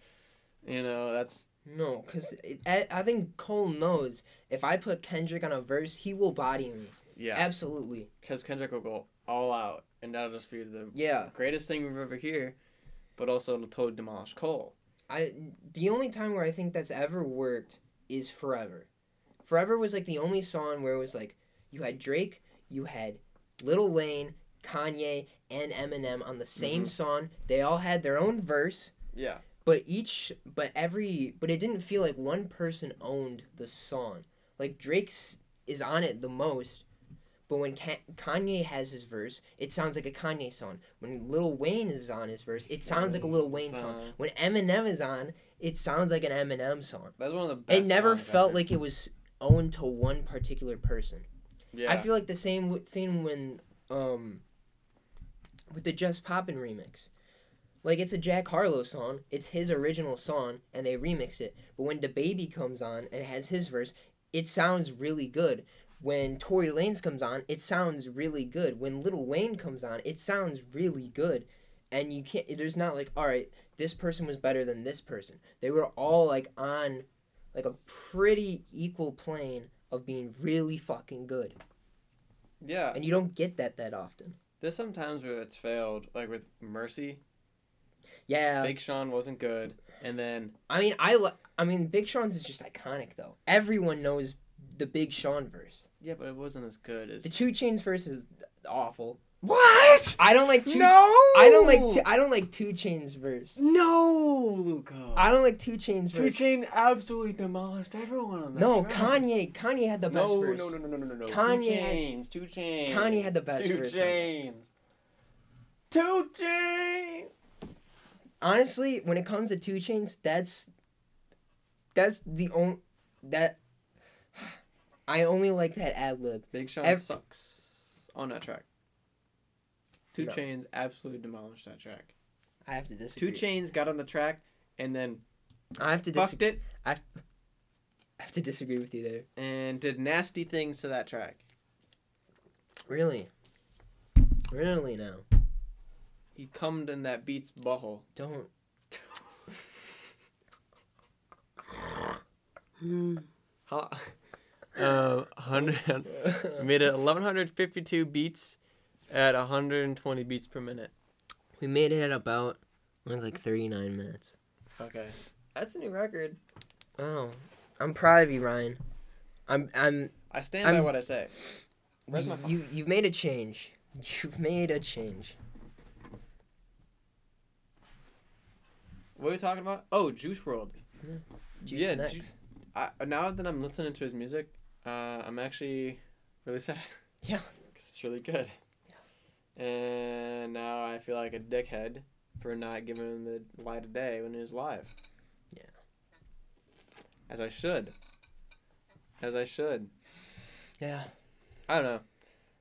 you know, that's No, because I, I think Cole knows if I put Kendrick on a verse, he will body me. yeah. Absolutely. because Kendrick will go all out, and that'll just be the Yeah. greatest thing we've ever heard, but also it'll totally demolish Cole. I the only time where I think that's ever worked is Forever. Forever was like the only song where it was like you had Drake, you had Lil Wayne, Kanye, and Eminem on the same Mhm. song. They all had their own verse, Yeah, but each but every but it didn't feel like one person owned the song. Like Drake's is on it the most. But when Kanye has his verse, it sounds like a Kanye song. When Lil Wayne is on his verse, it sounds like a Lil Wayne song. When Eminem is on, it sounds like an Eminem song. that's one of the best. It never felt like it was owned to one particular person. Yeah, I feel like the same thing when um with the Just Poppin' remix. Like it's a Jack Harlow song, it's his original song, and they remix it. But when DaBaby comes on and has his verse, it sounds really good. When Tory Lanez comes on, it sounds really good. When Lil Wayne comes on, it sounds really good. And you can't there's not like, alright, this person was better than this person. They were all like on like a pretty equal plane of being really fucking good. yeah. And you don't get that that often. There's some times where it's failed, like with Mercy. Yeah. Big Sean wasn't good, and then I mean, I I mean, Big Sean's is just iconic though. Everyone knows the Big Sean verse. yeah, but it wasn't as good as The 2 Chainz verse is awful. what? I don't like two. No, I don't like. Two, I don't like 2 Chainz verse. no, Luca. I don't like 2 Chainz verse. Two. Chain absolutely demolished everyone on that. no, track. Kanye. Kanye had the best no, verse. no, no, no, no, no, no, no. Kanye two chains, two chains. Kanye had the best Two verse on chains. Two chains. Honestly, when it comes to 2 Chainz, that's that's the only that I only like that ad lib. Big Sean Ev- sucks on that track. Two No. Chains absolutely demolished that track. I have to disagree. 2 Chainz got on the track and then I have to fucked disagree. it I have to disagree with you there. and did nasty things to that track. Really, really now. He cummed in that beat's butthole. Don't. [LAUGHS] Huh? Uh, hundred [LAUGHS] made it eleven hundred fifty two beats at hundred and twenty beats per minute. we made it at about like, like 39 minutes. Okay, that's a new record. Oh, I'm proud of you, Ryan. I'm I'm I stand by I'm- what I say. Where's my you, phone? you you've made a change. You've made a change. What are we talking about? Oh, Juice WRLD. Juice Yeah, next. Ju- I, now that I'm listening to his music, uh, I'm actually really sad. [LAUGHS] Yeah. 'Cause it's really good. Yeah. And now I feel like a dickhead for not giving him the light of day when he was live. Yeah. As I should. As I should. yeah. I don't know.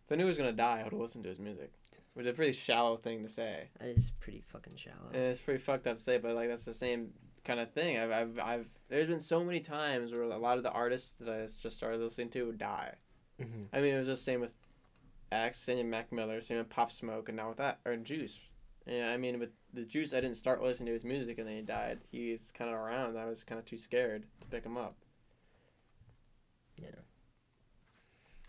If I knew he was gonna die, I would have listened to his music. Which is a pretty shallow thing to say. That is pretty fucking shallow. And it's pretty fucked up to say, but like that's the same kind of thing. I've, I've, I've, there's been so many times where a lot of the artists that I just started listening to would die. Mhm. I mean, it was just same with X, same with Mac Miller, same with Pop Smoke, and now with that, or Juice. Yeah, I mean, with the Juice, I didn't start listening to his music and then he died. He's kind of around. I was kind of too scared to pick him up. Yeah.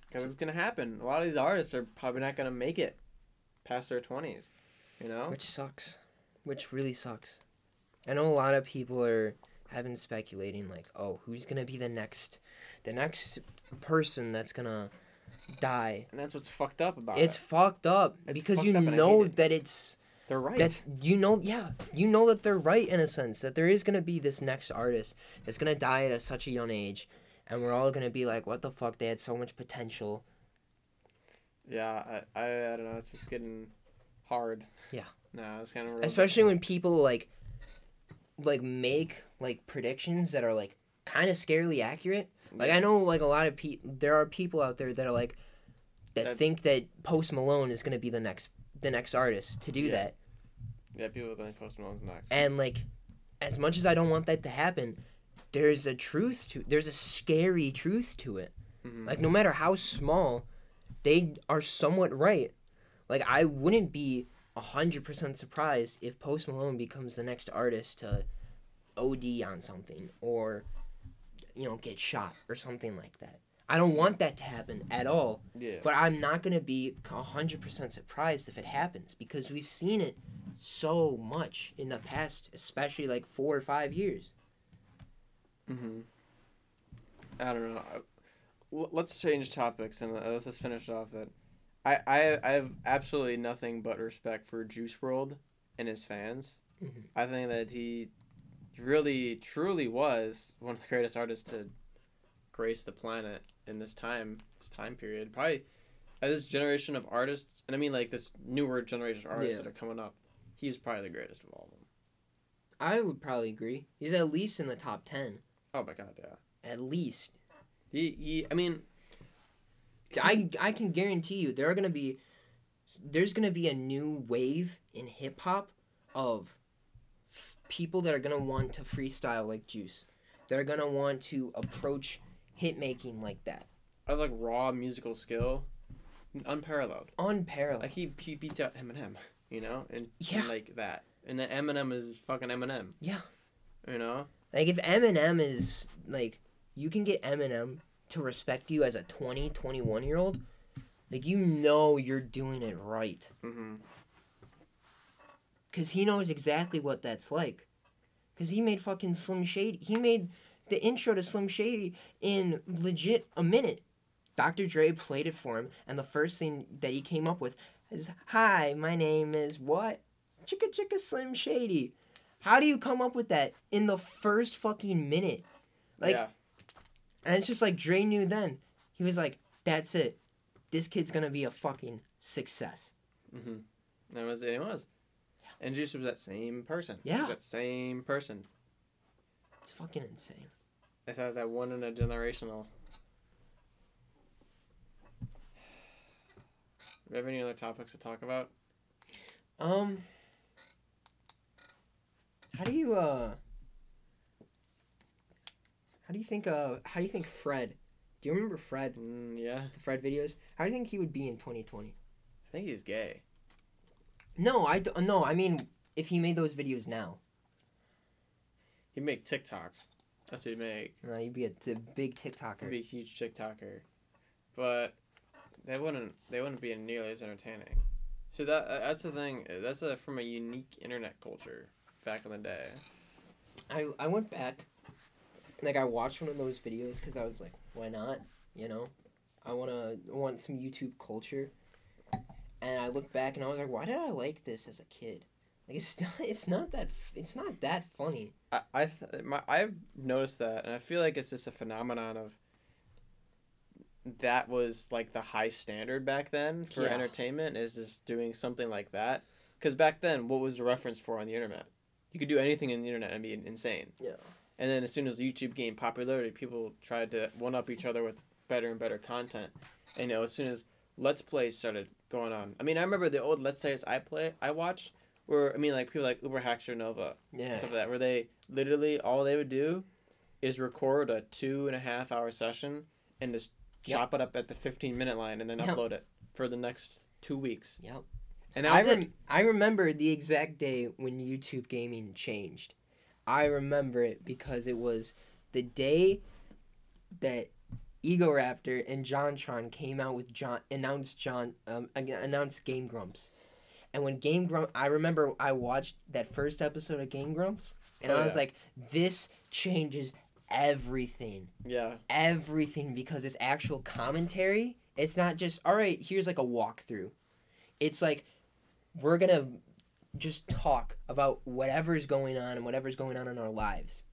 Because it's gonna happen. A lot of these artists are probably not gonna make it past their twenties. You know. Which sucks. Which really sucks. I know a lot of people are I've been speculating like, oh, who's gonna be the next, the next person that's gonna die. And that's what's fucked up about It's it. fucked up It's because fucked you up and I know hate it. that it's They're right. that you know yeah you know that they're right in a sense that there is gonna be this next artist that's gonna die at a, such a young age, and we're all gonna be like, what the fuck? They had so much potential. yeah, I, I I don't know. It's just getting hard. Yeah. No, it's kind of especially when people like like make like predictions that are like kind of scarily accurate like i know like a lot of people there are people out there that are like that, That- think that post malone is going to be the next the next artist to do Yeah. that Yeah, people think Post Malone's next. and like as much as i don't want that to happen there's a truth to there's a scary truth to it Mhm. like no matter how small they are somewhat right like i wouldn't be 100% surprised if post malone becomes the next artist to od on something or you know get shot or something like that i don't want that to happen at all yeah. but i'm not going to be 100% surprised if it happens because we've seen it so much in the past especially like four or five years hmm I don't know. Let's change topics and uh, let's just finish it off. That I, I I have absolutely nothing but respect for Juice WRLD and his fans. Mhm. I think that he really truly was one of the greatest artists to grace the planet in this time this time period. Probably uh, this generation of artists, and I mean like this newer generation of artists Yeah. that are coming up. He's probably the greatest of all of them. i would probably agree he's at least in the top 10 Oh my god, yeah. at least He he. I mean, I I can guarantee you there are gonna be there's gonna be a new wave in hip hop of f- people that are gonna want to freestyle like Juice. That are gonna want to approach hit making like that. I like raw musical skill, unparalleled. Unparalleled. Like he he beats out Eminem, you know, and, Yeah. and like that. And then Eminem is fucking Eminem. Yeah. You know. Like if Eminem is like you can get Eminem to respect you as a 20, 21 year old, like you know you're doing it right. Mm-hmm. Cause he knows exactly what that's like. Cause he made fucking Slim Shady. He made the intro to Slim Shady in legit a minute. Dr. Dre played it for him, and the first thing that he came up with is, "Hi, my name is what? Chicka Chicka Slim Shady." How do you come up with that in the first fucking minute? Like, yeah. And it's just like Dre knew then. He was like, "That's it. This kid's gonna be a fucking success." Mm-hmm. That was it. It was. Yeah. And Juice was that same person. Yeah. That same person. It's fucking insane. It's that that one in a generational. [SIGHS] Do you have any other topics to talk about? Um, how do you uh, how do you think uh, how do you think Fred? Do you remember Fred? Mm, yeah. The Fred videos. How do you think he would be in 2020? I think he's gay. No, I d- no. I mean, if he made those videos now, He'd make TikToks. That's what he'd make. uh, he'd be a, t- big TikToker. He'd be a huge TikToker, but they wouldn't. They wouldn't be nearly as entertaining. So that uh, that's the thing. uh, That's a, from a unique internet culture back in the day. I I went back, like I watched one of those videos because I was like, why not? You know, I wanna want some YouTube culture, and I looked back and I was like, why did I like this as a kid? Like it's [LAUGHS] not it's not that it's not that funny. I I th- my, I've noticed that, and I feel like it's just a phenomenon of that was like the high standard back then for Yeah. entertainment is just doing something like that. Because back then, what was the reference for on the internet? You could do anything on the internet and be insane. Yeah. And then as soon as YouTube gained popularity, people tried to one up each other with better and better content. And you know, as soon as Let's Plays started going on, I mean, I remember the old Let's Plays I play I watched where I mean, like people like UberHaxorNova Yeah. stuff like that, where they literally all they would do is record a two and a half hour session and just Yep. chop it up at the fifteen minute line and then Yep. upload it for the next two weeks. Yep. And I rem- I remember the exact day when YouTube gaming changed. I remember it because it was the day that Egoraptor and JonTron came out with John announced John um announced Game Grumps. And when Game Grump, I remember I watched that first episode of Game Grumps and Oh, I was yeah. like, this changes everything, Yeah. everything because it's actual commentary. It's not just all right. Here's like a walkthrough. It's like we're gonna just talk about whatever's going on and whatever's going on in our lives.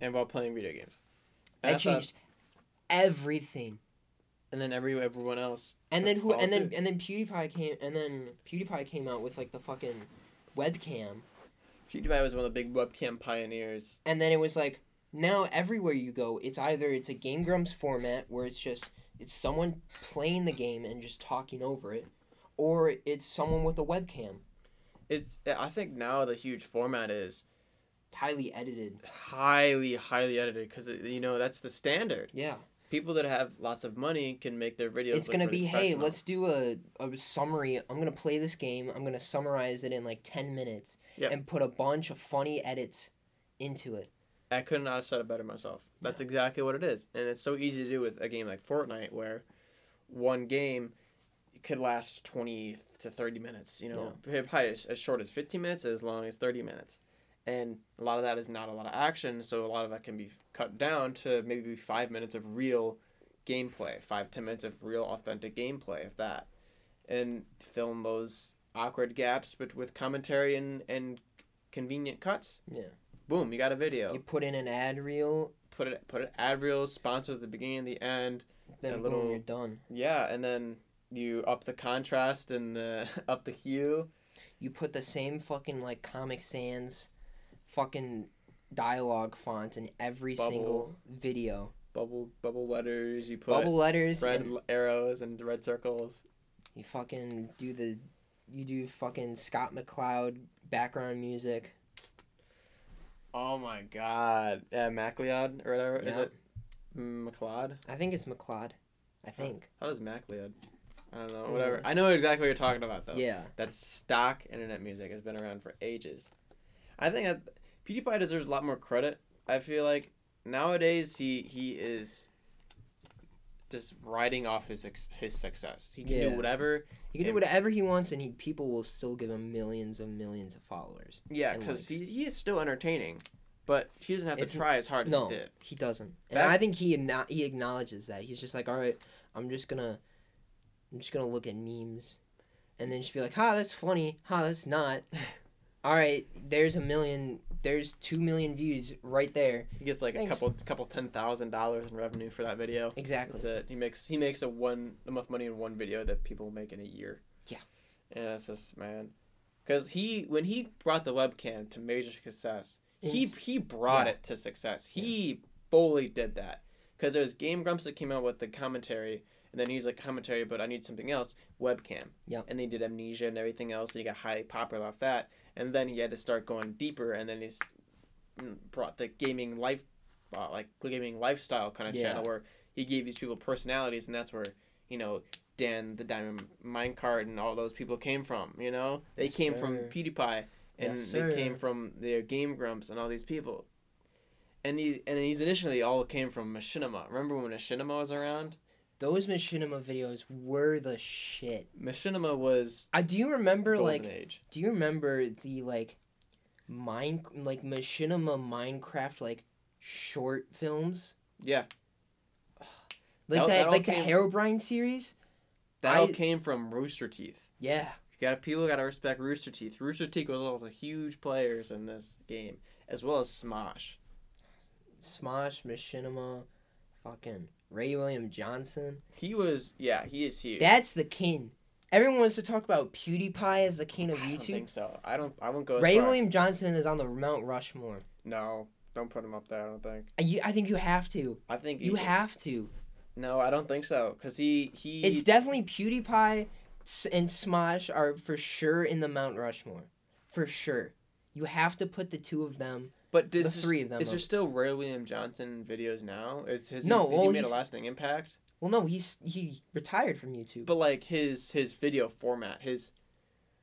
And while playing video games. And I That thought- changed everything. and then every everyone else. And then who? And then and then PewDiePie came. And then PewDiePie came out with like the fucking webcam. PewDiePie was one of the big webcam pioneers. And then it was like now everywhere you go, it's either it's a Game Grumps format where it's just it's someone playing the game and just talking over it, or it's someone with a webcam, It's eh, I think now the huge format is highly edited. highly highly edited because eh, you know that's the standard. Yeah, People that have lots of money can make their videos. it's gonna be hey, let's do a a summary. I'm gonna play this game. I'm gonna summarize it in like ten minutes Yeah. and put a bunch of funny edits into it. I could not have said it better myself. That's exactly what it is, and it's so easy to do with a game like Fortnite, where one game could last twenty to thirty minutes. You know, probably as, as short as fifteen minutes, as long as thirty minutes, and a lot of that is not a lot of action. So a lot of that can be cut down to maybe five minutes of real gameplay, five ten minutes of real authentic gameplay, if that, and film those awkward gaps, but with commentary and and convenient cuts. Yeah. Boom! You got a video You put in an ad reel, put it put an ad reel, sponsors the beginning and the end then A boom, little- you're done. yeah and then you up the contrast and the [LAUGHS] up the hue You put the same fucking like Comic Sans fucking dialogue font in every Bubble. single video. bubble bubble letters you put Bubble letters red and arrows and red circles you fucking do the you do fucking Scott McCloud background music. oh my god yeah macleod or whatever is it McLeod? I think it's McLeod. I think. how does macleod i don't know mm. whatever i know exactly what you're talking about though Yeah. that stock internet music has been around for ages. I think that PewDiePie deserves a lot more credit. I feel like nowadays he he is just riding off his his success. He can Yeah. do whatever. He can do whatever he wants and he people will still give him millions and millions of followers. Yeah, because he, he is still entertaining, but he doesn't have It's- to try as hard as No, he did. he doesn't. And Back- I think he acknow- he acknowledges that. He's just like, "All right, I'm just going to I'm just going to look at memes and then just be like, "Ha, that's funny. Ha, that's not." [LAUGHS] All right, there's a million there's 2 million views right there. He gets like Thanks. a couple couple ten thousand dollars in revenue for that video. Exactly. That's it. He makes he makes a one enough money in one video that people make in a year. Yeah. And that's just man, because he when he brought the webcam to major success, he he brought yeah. it to success. He fully did that. Because there was Game Grumps that came out with the commentary, and then he's like commentary, but I need something else. Webcam. Yeah. And they did Amnesia and everything else, and he got highly popular off that. And then he had to start going deeper, and then he's mm, brought the gaming life, uh, like gaming lifestyle kind of Yeah. channel where he gave these people personalities, and that's where you know Dan the Diamond Minecart and all those people came from. You know, they Yes, came from. PewDiePie, and Yes, they came from the Game Grumps and all these people. And he and these initially all came from Machinima. Remember when Machinima was around? Those Machinima videos were the shit. Machinima was I do you remember like age. do you remember the like mine like Machinima Minecraft like short films? Yeah, Like That- that, that like the Herobrine series? that all came from Rooster Teeth. Yeah. You got to people got to respect Rooster Teeth. Rooster Teeth was also huge players in this game, as well as Smosh. Smosh, Machinima, fucking Ray William Johnson. He was yeah, he is huge. That's the king. Everyone wants to talk about PewDiePie as the king of YouTube. I don't think so. I don't. I won't go. Ray. William Johnson is on the Mount Rushmore. No, don't put him up there. I don't think. I, you- I think you have to. I think You he- have to. No, I don't think so. Cause he he. It's definitely PewDiePie and Smosh are for sure in the Mount Rushmore. For sure. You have to put the two of them. But the is there- three of them Is there still Ray William Johnson videos now? Is his No, he, has well, he made a lasting impact? Well, no, he's he retired from YouTube. But like his his video format, his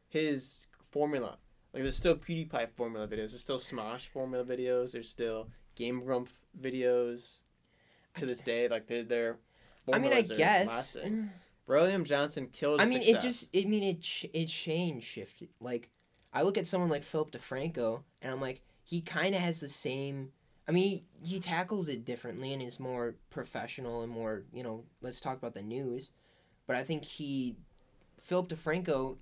his formula. Like there's still PewDiePie formula videos. There's still Smosh formula videos. There's still Game Grump videos. To this day, like they're they're. I mean, I guess. lasting. William Johnson killed. I mean, it just. I mean, it ch- it changed, shifted. Like, I look at someone like Philip DeFranco, and I'm like, he kind of has the same. I mean, he, he tackles it differently and is more professional and more you know. Let's talk about the news, but I think he, Philip DeFranco,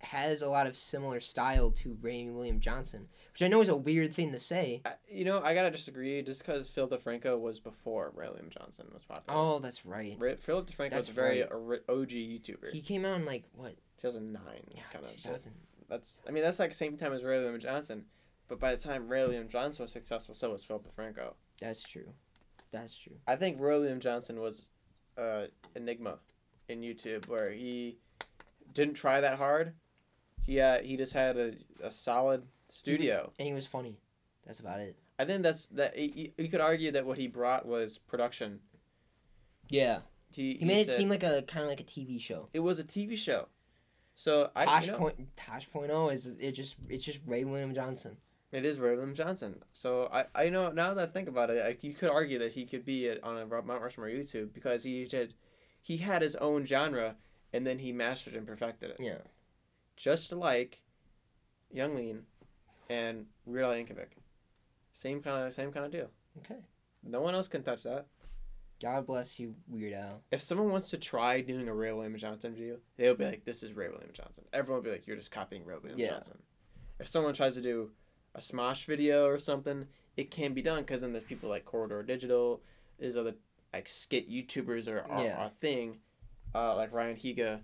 has a lot of similar style to Ray William Johnson, which I know is a weird thing to say. You know, I gotta disagree. Just because Phil DeFranco was before Ray William Johnson was popular. Oh, that's right. Ray, Philip DeFranco That's was a very right. OG YouTuber. He came out in like what? 2009, Yeah, kind of. 2000. That's. I mean, that's like same time as Ray William Johnson, but by the time Ray William Johnson was successful, so was Philip DeFranco. That's true. That's true. I think Ray William Johnson was uh, enigma in YouTube, where he didn't try that hard. He uh, he just had a, a solid studio. And he was funny. That's about it. I think that's that. You you could argue that what he brought was production. Yeah. He, He made it seem like a kind of like a TV show. it was a TV show. So I Tosh you know, point Tosh point oh is it just it's just Ray William Johnson. It is Ray William Johnson. So I, I know now that I think about it, like you could argue that he could be on a Mount Rushmore YouTube because he did, he had his own genre, and then he mastered and perfected it. Yeah. Just like Yung Lean and Weird Al Yankovic. Same kind of same kind of deal. Okay. No one else can touch that. God bless you, Weird Al. If someone wants to try doing a Ray William Johnson video, they'll be like, "This is Ray William Johnson." Everyone will be like, "You're just copying Ray William Yeah. Johnson." If someone tries to do a Smosh video or something, it can be done because then there's people like Corridor Digital, there's other like skit YouTubers are, are Yeah. a thing, uh, like Ryan Higa,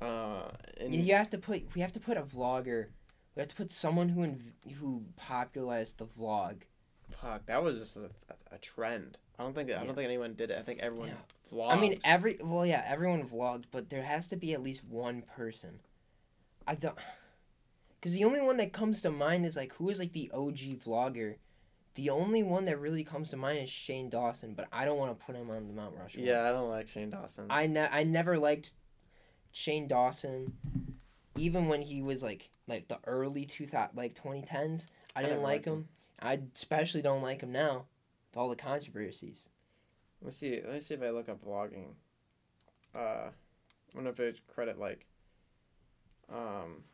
uh, and You, have to put we have to put a vlogger. We have to put someone who inv- who popularized the vlog. fuck, that was just a, a, a trend. I don't think I don't think anyone did it. I think everyone Yeah. vlogged. I mean, every well, yeah, everyone vlogged, but there has to be at least one person. I don't, because the only one that comes to mind is like who is like the OG vlogger. The only one that really comes to mind is Shane Dawson, but I don't want to put him on the Mount Rushmore. yeah, I don't like Shane Dawson. I ne- I never liked Shane Dawson, even when he was like like the early two thou- like twenty tens. I I didn't like him. him. I especially don't like him now, with all the controversies. Let me see. Let me see if I look up vlogging. Uh, I wonder if it credit like, um,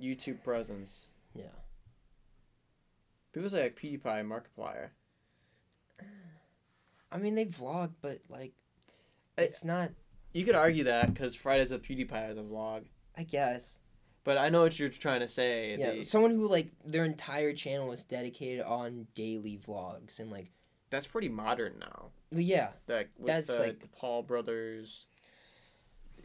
YouTube presence. Yeah. People say like PewDiePie, and Markiplier. I mean, they vlog, but like, it's not. You could argue that because Fridays with PewDiePie is a vlog. I guess. But I know what you're trying to say. Yeah, the- someone who like their entire channel is dedicated on daily vlogs and like, that's pretty modern now. yeah, Like That's, the, like- the Paul brothers.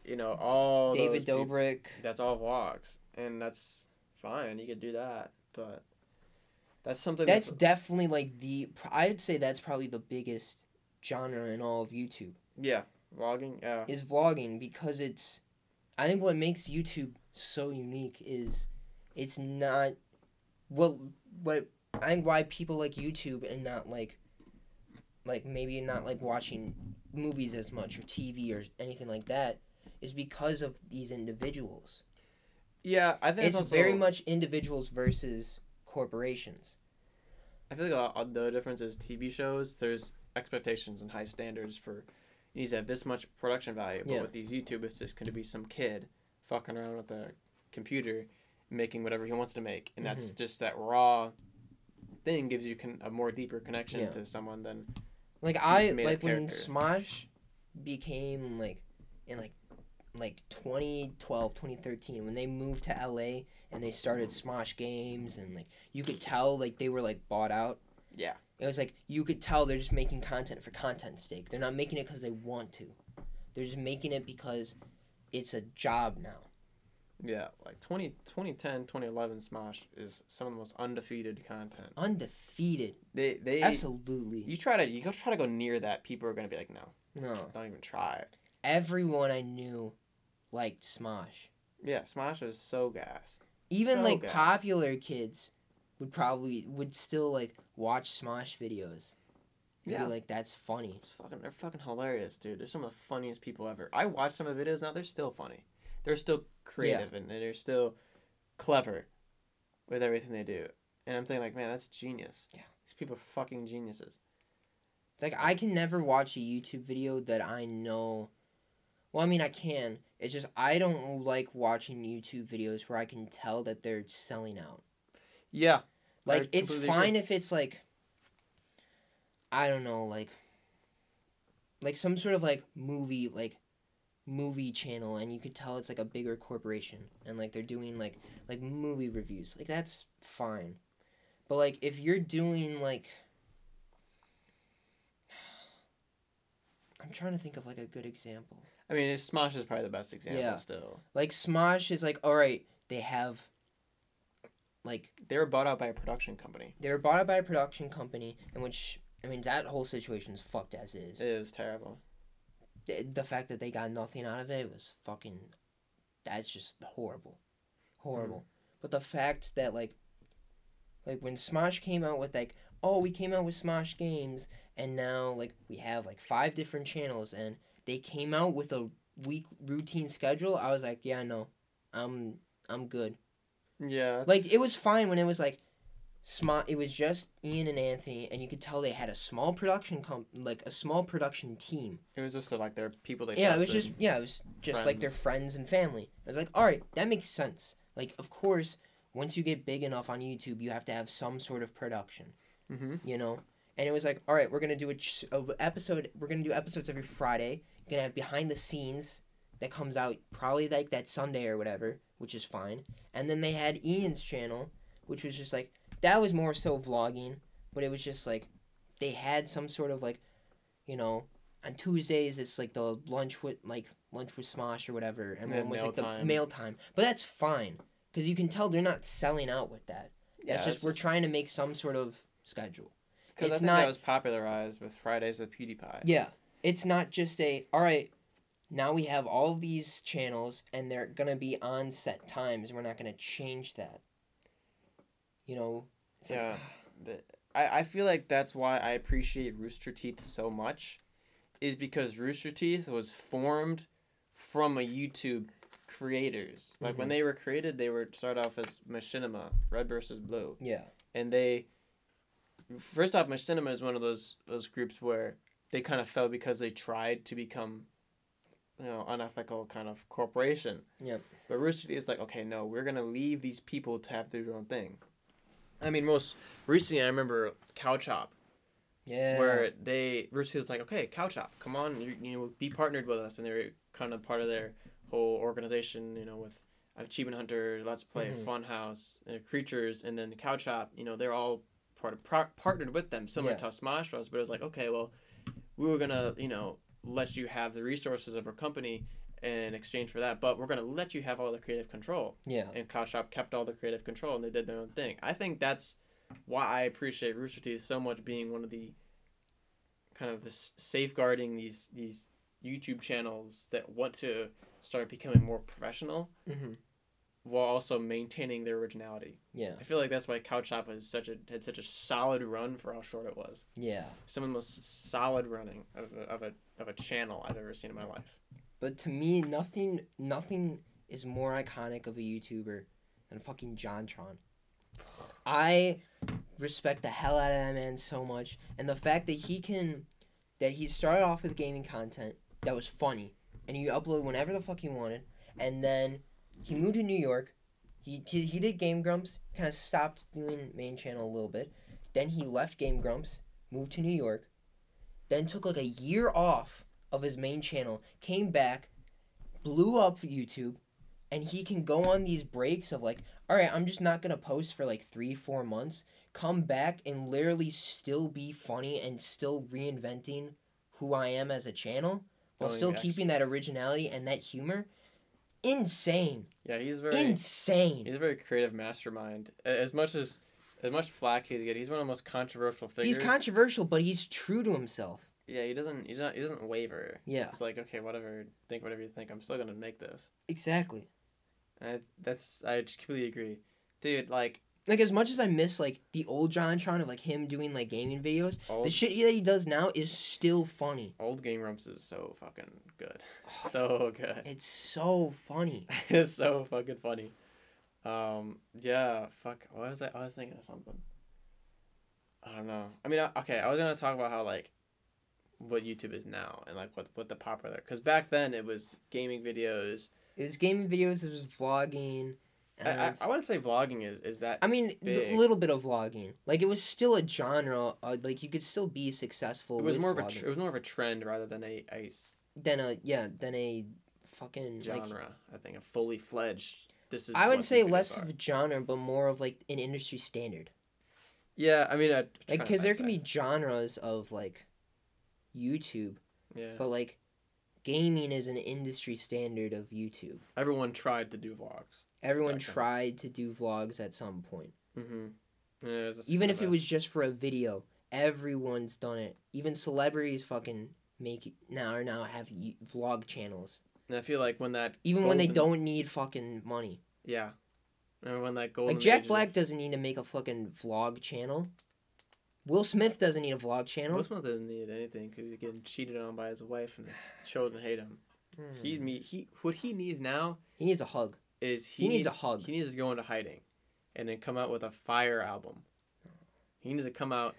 You know all David Dobrik. That's all vlogs, and that's fine. You could do that, but that's something That's that's definitely like the. I'd say that's probably the biggest genre in all of YouTube. yeah, vlogging. Yeah, is vlogging because it's I think what makes YouTube so unique is it's not well what I think why people like YouTube and not like like maybe not like watching movies as much or TV or anything like that is because of these individuals. Yeah. I think It's also, very much individuals versus corporations. I feel like a- the difference is TV shows. There's expectations and high standards for you need to have this much production value. But Yeah. with these YouTube, it's just going to be some kid fucking around with a computer, making whatever he wants to make, and that's Mm-hmm. just that raw thing gives you con- a more deeper connection Yeah. to someone than Like I made like when. Smosh became like in like like 2012 2013 when they moved to LA and they started Smosh games and like you could tell like they were like bought out. Yeah. It was like you could tell they're just making content for content's sake. They're not making it cuz they want to. They're just making it because it's a job now. yeah, like 20, 2010, 2011 Smosh is some of the most undefeated content. Undefeated. They they Absolutely. you try to you go try to go near that, people are gonna be like, no, No. don't even try it. Everyone I knew liked Smosh. Yeah, Smosh is so gas. even So like gas. popular kids would probably would still like watch Smosh videos. And Yeah. Be like, that's funny. It's fucking they're fucking hilarious, dude. They're some of the funniest people ever. I watch some of the videos now, they're still funny. They're still creative and they're still clever with everything they do. And I'm thinking like, man, that's genius. Yeah. These people are fucking geniuses. It's like I can never watch a YouTube video that I know. Well, I mean, I can. It's just I don't like watching YouTube videos where I can tell that they're selling out. Yeah. Like it's fine agree. if it's like I don't know, like like some sort of like movie like movie channel and you could tell it's like a bigger corporation and like they're doing like like movie reviews. Like that's fine. But like if you're doing like [SIGHS] I'm trying to think of like a good example. I mean, Smosh is probably the best example. Yeah. Still, Like Smosh is like all right, they have like they were bought out by a production company. they were bought out by a production company in which I mean that whole situation's fucked as is. It was terrible. The, the fact that they got nothing out of it was fucking that's just horrible. Horrible. Hmm. But the fact that like like when Smosh came out with like oh we came out with Smosh games and now like we have like five different channels and they came out with a week routine schedule, I was like, yeah, no. I'm I'm good. Yeah. Like it was fine when it was like small it was just Ian and Anthony and you could tell they had a small production comp, like a small production team. it was just uh, like their people they. yeah, it was just yeah, it was just like their Friends. friends and family. I was like, "All right, that makes sense." Like of course, once you get big enough on YouTube, you have to have some sort of production, Mhm. you know? And it was like, "All right, we're to do a, ch- a episode, we're going to do episodes every Friday. You're to have behind the scenes that comes out probably like that Sunday or whatever, which is fine. And then they had Ian's channel, which was just like that was more so vlogging, but it was just like they had some sort of like, you know, on Tuesdays it's like the lunch with like lunch with Smosh or whatever, and one was like the time. mail time. But that's fine because you can tell they're not selling out with that. Yeah, That's just it's we're trying to make some sort of schedule. Because I it's think not- that was popularized with Fridays with PewDiePie. Yeah, it's not just a all right. Now we have all these channels, and they're gonna be on set times. We're not gonna change that. You know. It's like, Yeah. The, I, I feel like that's why I appreciate Rooster Teeth so much, is because Rooster Teeth was formed from a YouTube creators. Like when Mhm. they were created, they were start off as Machinima, Red versus Blue, yeah. and they. First off, Machinima is one of those those groups where they kind of fell because they tried to become, you know, unethical kind of corporation. Yep. But Rooster Teeth is like, okay, no, we're gonna leave these people to have to do their own thing. I mean, most recently, I remember Cow Chop, Yeah. where they Rooster Teeth was like, okay, Cow Chop, come on, you, you know, be partnered with us, and they were kind of part of their whole organization, you know, with Achievement Hunter, Let's Play, Mhm. Funhouse, uh, Creatures, and then the Cow Chop. You know, they're all part of par- partnered with them, similar Yeah. to Smash Bros. But it was like, okay, well, we were gonna, you know, let you have the resources of our company in exchange for that, but we're gonna let you have all the creative control yeah. and Cow Chop kept all the creative control and they did their own thing. I think that's why I appreciate Rooster Teeth so much being one of the kind of this safeguarding these these YouTube channels that want to start becoming more professional hmm while also maintaining their originality. Yeah. I feel like that's why Cow Chop was such a had such a solid run for how short it was. Yeah. Some of the most solid running of a, of a of a channel I've ever seen in my life. But to me, nothing, nothing is more iconic of a YouTuber than fucking JonTron. I respect the hell out of that man so much, and the fact that he can, that he started off with gaming content that was funny, and he uploaded whenever the fuck he wanted, and then he moved to New York. He he, he did Game Grumps, kind of stopped doing main channel a little bit. Then he left Game Grumps, moved to New York, then took like a year off of his main channel, came back, blew up YouTube, and he can go on these breaks of like, all right, I'm just not gonna post for like three, four months, come back and literally still be funny and still reinventing who I am as a channel while Going still keeping that originality and that humor. Insane. Yeah, he's very Insane. He's a very creative mastermind. As much as as much flack he's get, he's one of the most controversial figures. He's controversial, but he's true to himself. yeah, he doesn't he's not he doesn't waver. Yeah, it's like, okay, whatever, think whatever you think. I'm still gonna make this. exactly. And I, that's I just completely agree, dude. Like Like as much as I miss like the old JonTron of like him doing like gaming videos, old the shit that he does now is still funny. old Game Grumps is so fucking good, [SIGHS] [LAUGHS] so good. It's so funny. [LAUGHS] it's so fucking funny. Um, yeah, fuck. What was I? I was thinking of something. I don't know. I mean, I, okay, I was gonna talk about how like what YouTube is now and like what what the popular because back then it was gaming videos. It was gaming videos, it was vlogging, I, I, wouldn't say vlogging is is that. I mean, a little bit of vlogging. Like it was still a genre. Uh, like you could still be successful. it was with more of a tr- it was more of a trend rather than a, a s- than a yeah than a fucking like. genre. I think a fully fledged. This is. I would say less are. of a genre, but more of like an industry standard. Yeah, I mean, I, Like because there can be genres of like YouTube, Yeah. but like gaming is an industry standard of YouTube. Everyone tried to do vlogs. Everyone Gotcha. tried to do vlogs at some point. Mm-hmm. Yeah, Even if it was just for a video, everyone's done it. Even celebrities fucking make it now or now have y- vlog channels. And I feel like when that. Even when they don't need fucking money. Yeah. Remember when that golden. Like Jack of- Black doesn't need to make a fucking vlog channel. Will Smith doesn't need a vlog channel. Will Smith doesn't need anything because he's getting cheated on by his wife and his children hate him. He Hmm. me he what he needs now He needs a hug. Is he, He needs a hug. He needs to go into hiding, and then come out with a fire album. He needs to come out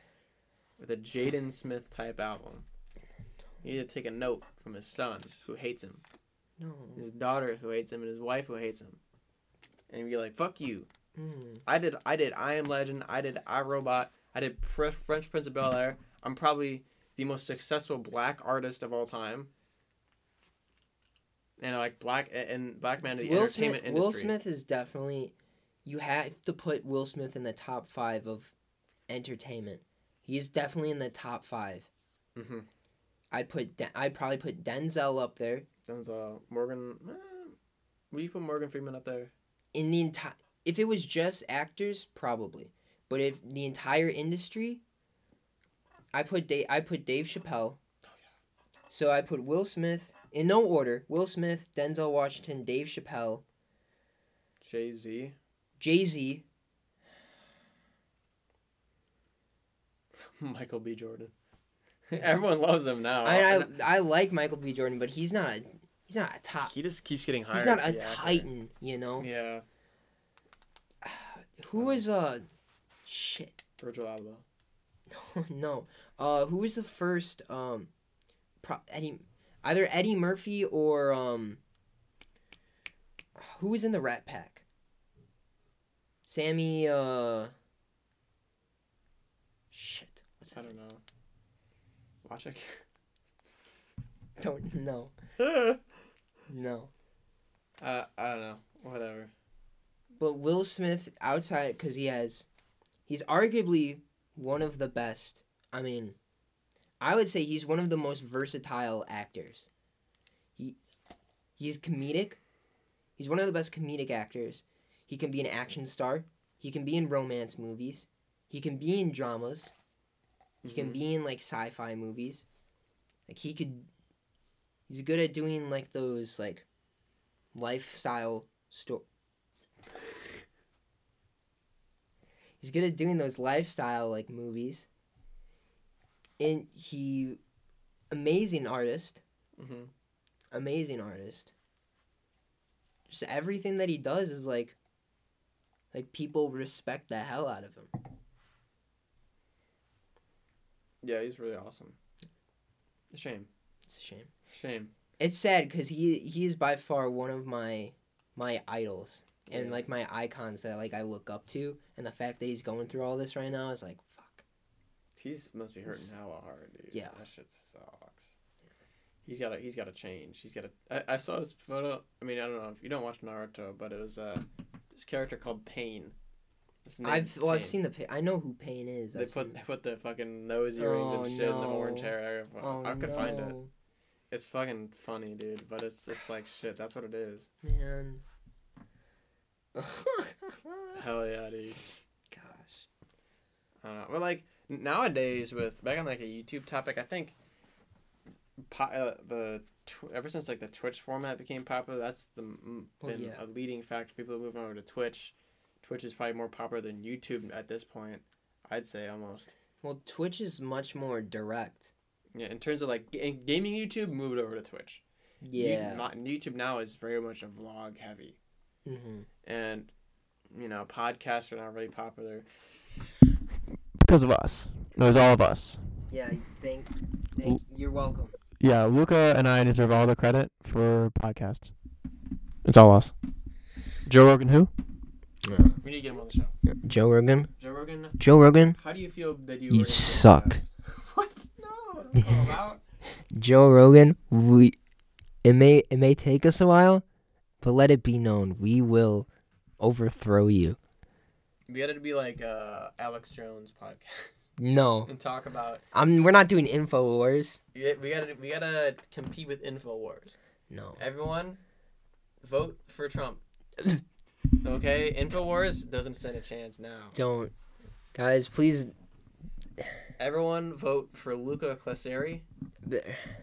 with a Jaden Smith type album. He needs to take a note from his son who hates him, No. his daughter who hates him, and his wife who hates him, and be like, "Fuck you! Mm. I did I did I Am Legend. I did I Robot. I did Pr- Fresh Prince of Bel Air. I'm probably the most successful black artist of all time." And like black and black man of the Will Smith. entertainment Will. Smith is definitely. You have to put Will Smith in the top five of entertainment. He is definitely in the top five. Mm-hmm. I'd put. De- I'd probably put Denzel up there Denzel Morgan. Eh, would you put Morgan Freeman up there? in the entire. If it was just actors, probably. But if the entire industry, I put Dave. I put Dave Chappelle. So I put Will Smith in no order. Will Smith, Denzel Washington, Dave Chappelle, Jay Z. Jay Z. [LAUGHS] Michael B. Jordan. [LAUGHS] Everyone loves him now. I, I [LAUGHS] I like Michael B. Jordan, but he's not a he's not a top. he just keeps getting higher. He's not a titan, you know. Yeah, [SIGHS] Who was uh, shit. Virgil Abloh. no. Uh, who was the first um, pro- Eddie, either Eddie Murphy or um, who was in the Rat Pack? Sammy. Uh. Shit. What's I don't know. Watch [LAUGHS] it. Don't know. [LAUGHS] uh, No. I don't know. Whatever. But Will Smith, outside, because he has, he's arguably one of the best. I mean, I would say he's one of the most versatile actors. He, he's comedic. He's one of the best comedic actors. He can be an action star. He can be in romance movies. He can be in dramas. He can Mhm. be in like sci-fi movies. Like he could. He's good at doing like those like lifestyle sto He's good at doing those lifestyle like movies. And he amazing artist, Mhm. amazing artist. Just everything that he does is like like people respect the hell out of him. Yeah, he's really awesome. A shame. It's a shame. Shame. It's sad cuz he he is by far one of my my idols and Yeah. like my icons that like I look up to and the fact that he's going through all this right now is like. He's must be hurting hella hard, dude. Yeah. That shit sucks. He's gotta he's gotta change. He's gotta I, I saw his photo I mean, I don't know if you don't watch Naruto, but it was uh this character called Pain. I've well, I've seen the I know who Pain is. they I've put seen- they put the fucking nose earrings Oh, and shit in the orange no. hair. Oh, I could find it. It's fucking funny, dude, but it's just like shit, that's what it is. Man. Hell yeah, dude. Gosh. I don't know. But like nowadays, with back on like a YouTube topic, I think po- uh, the tw- ever since like the Twitch format became popular, that's the Well, been yeah. a leading factor. People are moving over to Twitch. Twitch is probably more popular than YouTube at this point. I'd say almost. Well, Twitch is much more direct. Yeah, in terms of like ga- gaming YouTube, moved over to Twitch. You- Yeah. not, YouTube now is very much a vlog heavy, hmm and you know podcasts are not really popular. Because of us. It was all of us. Yeah. Thank. Thank. You're welcome. Yeah, Luca and I deserve all the credit for podcast. It's all us. Joe Rogan who? We need to get him on the show. Joe Rogan. Joe Rogan, Joe Rogan. how do you feel that you? You were gonna say suck. this? [LAUGHS] What? No. That's all [LAUGHS] about. Joe Rogan. We. It may it may take us a while, but let it be known we will overthrow you. We got to be like uh, Alex Jones podcast No, [LAUGHS] and talk about. I'm. We're not doing info wars. We we gotta we gotta compete with Infowars. No. Everyone, vote for Trump. [LAUGHS] Okay, Infowars doesn't stand a chance now. Don't, guys. Please. Everyone vote for Luca Claseri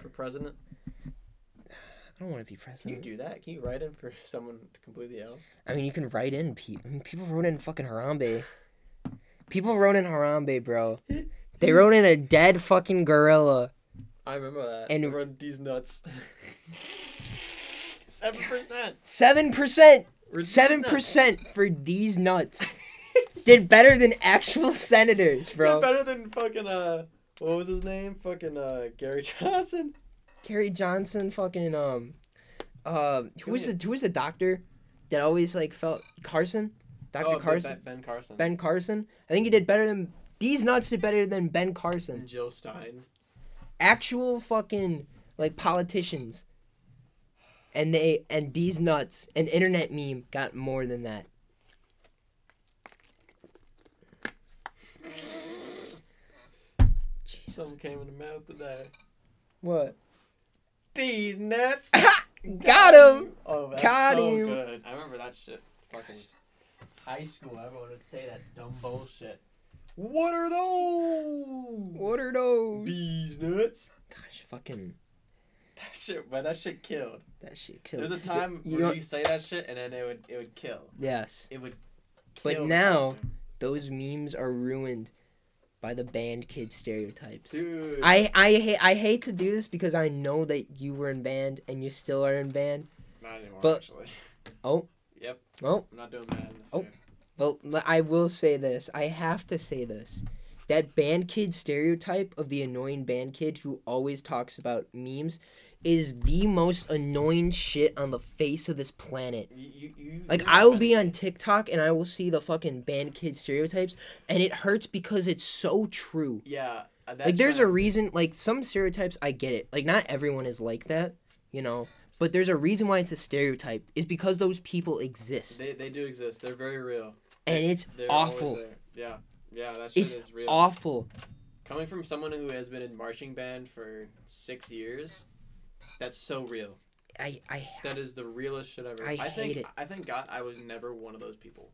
for president. Don't want to be Can you do that? Can you write in for [LAUGHS] someone completely else? I mean, you can write in. Pe- people wrote in fucking Harambe. People wrote in Harambe, bro. They [LAUGHS] wrote in a dead fucking gorilla. I remember that. And- run these nuts. [LAUGHS] Seven percent. Seven percent. Seven percent for these nuts. Did better than actual senators, bro. Better than fucking uh, what was his name? Fucking uh, Gary Johnson. Gary Johnson, fucking um, uh, who was the who was the doctor that always like felt Carson, Doctor Oh, Carson, Ben, ben Carson. Ben Carson. I think he did better than these nuts did better than Ben Carson. and Jill Stein. Actual fucking like politicians. And they and these nuts, an internet meme got more than that. Jesus. Something came in the mouth today. What? These nuts. [LAUGHS] Got him. Oh, that's Got so him. good. I remember that shit. Fucking high school. Everyone would say that dumb bullshit. What are those? What are those? these nuts? Gosh, fucking That shit, man. that shit killed. that shit killed. There's a time You where know- you say that shit and then it would it would kill. Yes, It would. But kill the now- those memes are ruined by the band kid stereotypes. dude. I I hate I hate to do this because I know that you were in band and you still are in band. not anymore. but- actually. Oh. Yep. Oh, I'm not doing this Oh. year. well, I will say this. I have to say this. That band kid stereotype of the annoying band kid who always talks about memes is the most annoying shit on the face of this planet. You, you, you, Like I will be on. TikTok and I will see the fucking band kid stereotypes and it hurts because it's so true. Yeah. uh, That's like there's a reason like some stereotypes I get it. Like not everyone is like that, you know. But there's a reason why it's a stereotype. Is because those people exist. They, they do exist. They're very real. and it's They're awful. Yeah. Yeah, that shit It's is real. Awful. Coming from someone who has been in marching band for six years, that's so real. I I That is the realest shit ever. I think hate it. I thank God I was never one of those people.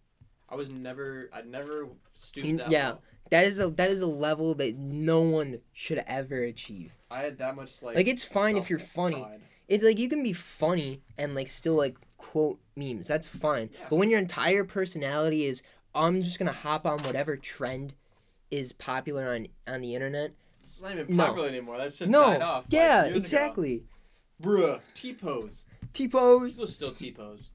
I was never I never stooped that yeah. low. that is a that is a level that no one should ever achieve. I had that much like Like it's fine if you're funny. It's like you can be funny and like still like quote memes. That's fine. Yeah. But when your entire personality is I'm just gonna hop on whatever trend is popular on on the internet. It's not even No. popular anymore. That shit no. died off. like, yeah, years ago. Bruh, T pose. T pose. People still T pose.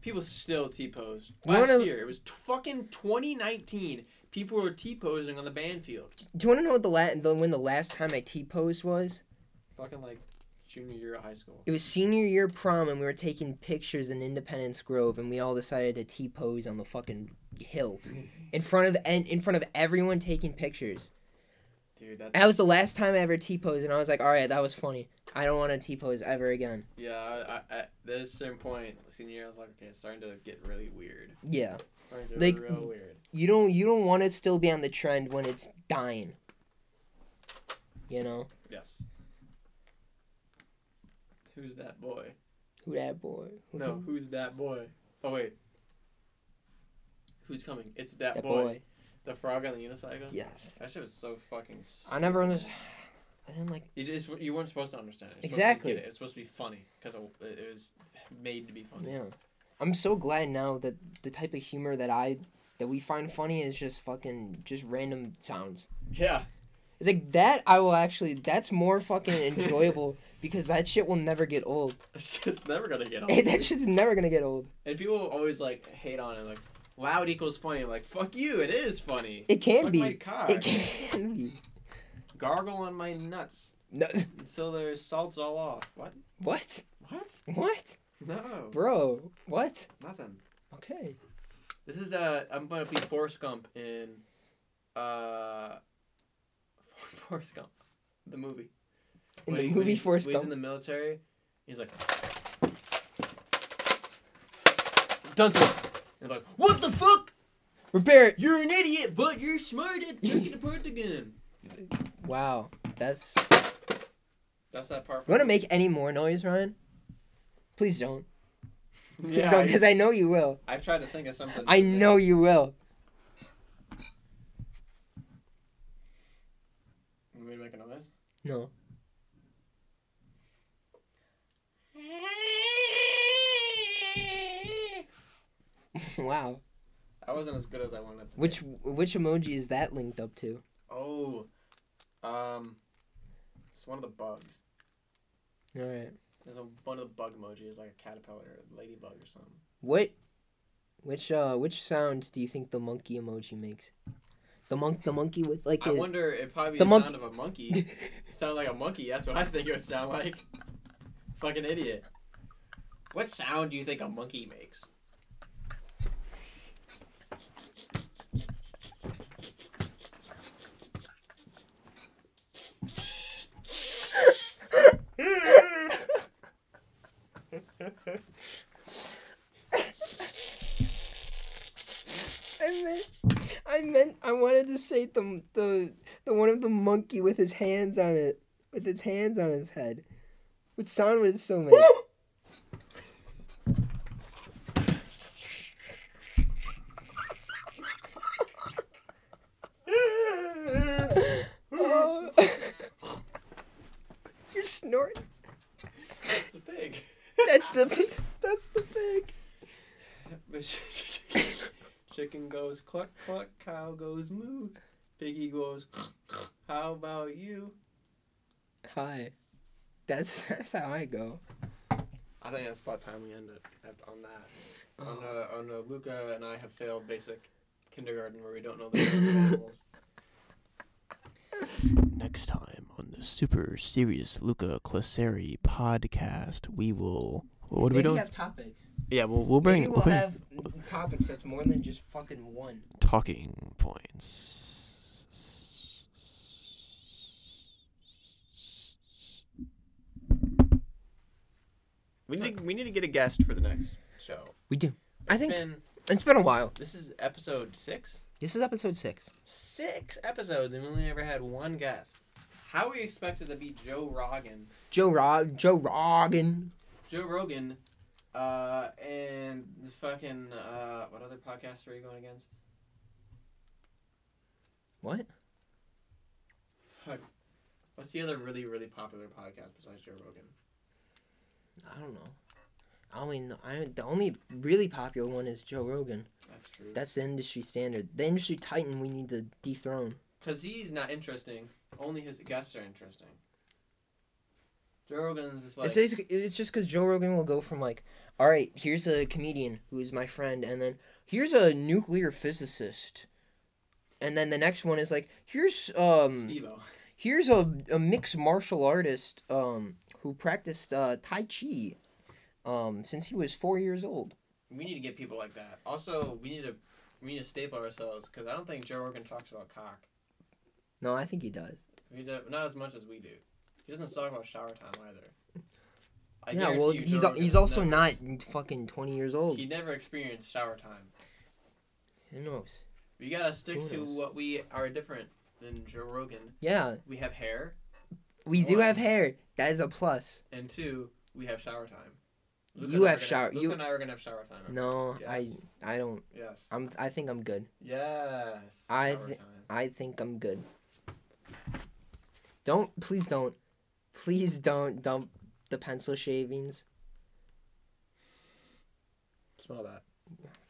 People still T pose. Last wanna- year, it was t- fucking 2019. People were T posing on the band field. Do you want to know what the, la- the when the last time I T posed was? Fucking like junior year of high school. It was senior year prom, and we were taking pictures in Independence Grove, and we all decided to T pose on the fucking hill, [LAUGHS] in front of and in front of everyone taking pictures. Dude, that That was the last time I ever T posed, and I was like, all right, that was funny. I don't want to T pose ever again. yeah. I, I, I, there's a certain point senior year, I was like, okay, it's starting to get really weird. Yeah, Starting to Like- get real weird. you don't you don't want to still be on the trend when it's dying. You know Yes. Who's that boy? who that boy? Who- No, who's that boy? Oh wait. Who's coming? It's that, that boy. boy. The frog on the unicycle. Yes, That shit was so fucking. I never understood. I didn't like. You just you weren't supposed to understand it. You're supposed to Exactly. it. It's supposed to be funny because it, it was made to be funny. Yeah. I'm so glad now that the type of humor that I that we find funny is just fucking just random sounds. Yeah. It's like that I will actually that's more fucking enjoyable [LAUGHS] because that shit will never get old. It's just never gonna get [LAUGHS] old. that shit's never gonna get old. and people always like hate on it, like loud equals funny. I'm like, fuck you, it is funny. It can Suck be. My cock. It can be. Gargle on my nuts No, until there's salts all off. What? what? What? What? No. Bro, what? Nothing. Okay. This is uh, I'm gonna be Forrest Gump in, uh, [LAUGHS] Forrest Gump, the movie. In When the he- movie he- Forrest when He's in the military. He's like, done something. You're like, what the fuck? Repair it. You're an idiot, but you're smart at taking [LAUGHS] apart the gun. Wow, that's. That's that part. You want to make any more noise, Ryan? Please don't. [LAUGHS] Yeah, Because I know you will. I've tried to think of something. I know you will. You want me to make a noise? No. [LAUGHS] wow. That wasn't as good as I wanted to be. Which which emoji is that linked up to? Oh, um, it's one of the bugs. All right. There's a one of the bug emojis, like a caterpillar, or a ladybug, or something. What? Which uh which sounds do you think the monkey emoji makes? The monk, the monkey with like I a- wonder if probably the the, sound of a monkey. [LAUGHS] sound like a monkey. That's what I think it would sound like. [LAUGHS] Fucking idiot. What sound do you think a monkey makes? I meant, I meant, I wanted to say the the the one of the monkey with his hands on it, with his hands on his head. Which sound would it still make? [GASPS] [LAUGHS] Oh. [LAUGHS] You're snorting. That's the pig. That's the pig. That's [LAUGHS] the pig. But chicken- Chicken goes cluck cluck, cow goes moo, piggy goes. How about you? Hi. That's that's how I go. I think that's about time we end it on that. On uh, on uh, Luca and I have failed basic kindergarten where we don't know the names animals. [LAUGHS] Next time on the super serious Luca Claseri podcast, we will. What are we Maybe doing? have topics. yeah, we'll we'll bring Maybe we'll we'll bring have topics that's more than just fucking one. talking points. We need to, we need to get a guest for the next show. We do. I It's think been, it's been a while. this is episode six. This is episode six. Six episodes and we only ever had one guest. How are we expected to be Joe Rogan? Joe Rog, Joe Rogan. Joe Rogan, uh, and the fucking uh, what other podcast are you going against? What? Fuck. What's the other really really popular podcast besides Joe Rogan? I don't know. I mean, I the only really popular one is Joe Rogan. That's true. That's the industry standard. The industry titan we need to dethrone. Because he's not interesting. Only his guests are interesting. Joe Rogan's just like it's basically, it's just because Joe Rogan will go from like, all right, here's a comedian who's my friend, and then here's a nuclear physicist, and then the next one is like, here's um, Steve-O. here's a, a mixed martial artist um who practiced uh, tai chi um since he was four years old. We need to get people like that. Also, we need to we need to staple ourselves because I don't think Joe Rogan talks about cock. No, I think he does. We do, not as much as we do. He doesn't talk about shower time either. I yeah, well, you he's al- he's also not fucking twenty years old. He never experienced shower time. Who knows? We gotta stick Who to knows? what we are different than Joe Rogan. Yeah, We have hair, we do have hair. That is a plus. and two, we have shower time. Luke You have shower- Luke you- and I are gonna have shower time. No, Yes. I I don't. Yes. I'm. I think I'm good. Yes. I time. I think I'm good. Don't please don't, please don't dump the pencil shavings. Smell that.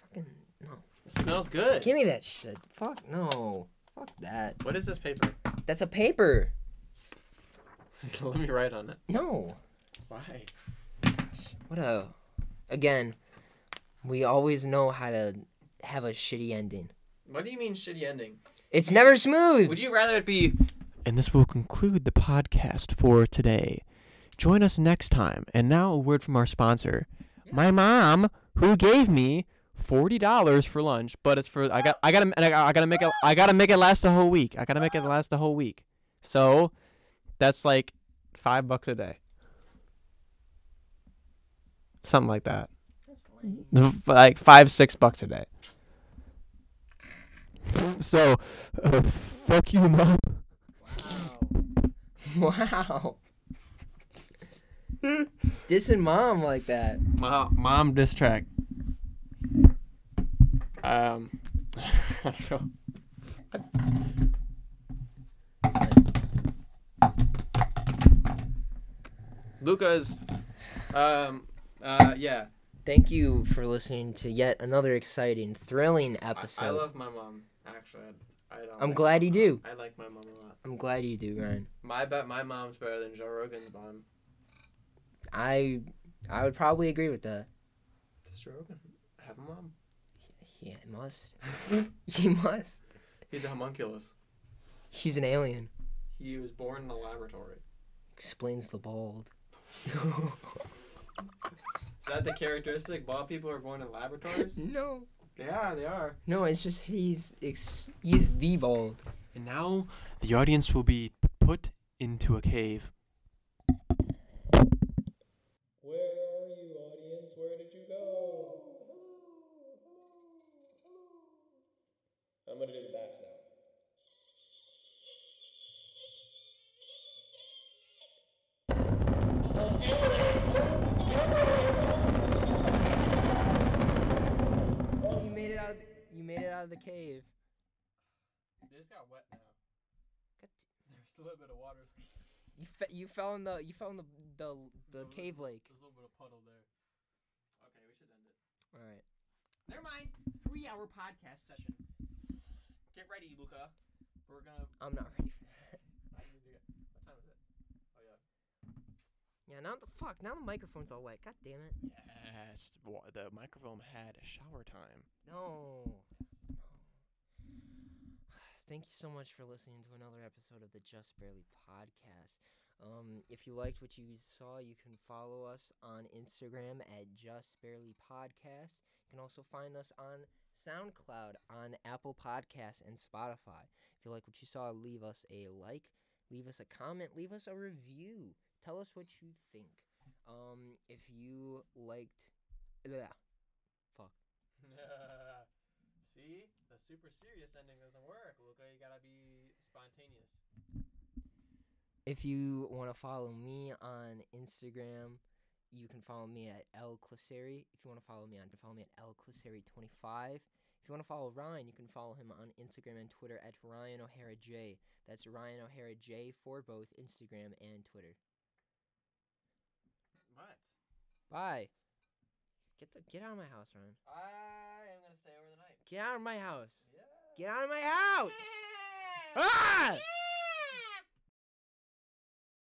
Fucking no. It smells good. Give me that shit. Fuck no. Fuck that. What is this paper? That's a paper. [LAUGHS] Let me write on it. No. Why? What a. Again, we always know how to have a shitty ending. What do you mean shitty ending? It's never smooth. Would you rather it be And this will conclude the podcast for today. Join us next time. And now a word from our sponsor. My mom, who gave me forty dollars for lunch, but it's for I got I gotta and I, I gotta make it I gotta make it last the whole week. I gotta make it last the whole week. So that's like five bucks a day, something like that. Like five six bucks a day. [LAUGHS] So, uh, fuck you, mom. [LAUGHS] Wow. Wow. Dissing mom like that. Mom, mom diss track. Um, [LAUGHS] I don't know. Luca's, um, uh, yeah. Thank you for listening to yet another exciting, thrilling I, episode. I love my mom. Actually, I, don't. I'm like glad you do. I like my mom a lot. I'm glad you do, Ryan. My bet, my mom's better than Joe Rogan's mom. I I would probably agree with that. Does Joe Rogan have a mom? Yeah, he must. [LAUGHS] he must. He's a homunculus. He's an alien. He was born in a laboratory. Explains the bald. [LAUGHS] Is that the characteristic? Bald people are born in laboratories? [LAUGHS] no. Yeah, they are. No, it's just he's ex- he's the bald. And now the audience will be put into a cave. Where are you, audience? Where did you go? I'm gonna do made it out of the cave. They just got wet now. God [LAUGHS] There's a little bit of water. You fe- you fell in the you fell in the the, the cave lake. There's a little bit of puddle there. Okay, we should end it. All right. Never mind. Three hour podcast session. Get ready, Luca. We're gonna. I'm not ready for that. I need to get. What time is it? Oh yeah. Yeah, now the fuck. Now the microphone's all wet. God damn it. Yes. The microphone had a shower time. No. [SIGHS] Thank you so much for listening to another episode of the Just Barely podcast. Um, if you liked what you saw, you can follow us on Instagram at Just Barely Podcast. You can also find us on SoundCloud, on Apple Podcasts, and Spotify. If you like what you saw, leave us a like, leave us a comment, leave us a review. Tell us what you think. Um, if you liked, yeah, fuck. [LAUGHS] See, the super serious ending doesn't work, Luca. You gotta be spontaneous. If you want to follow me on Instagram, you can follow me at L Cliseri. If you want to follow me on, to follow me at L Cliseri25. If you want to follow Ryan, you can follow him on Instagram and Twitter at Ryan O'Hara J. That's Ryan O'Hara J for both Instagram and Twitter. What? Bye. Get the get out of my house, Ryan. I am gonna stay over the night. Get out of my house. Yeah. Get out of my house. Ah!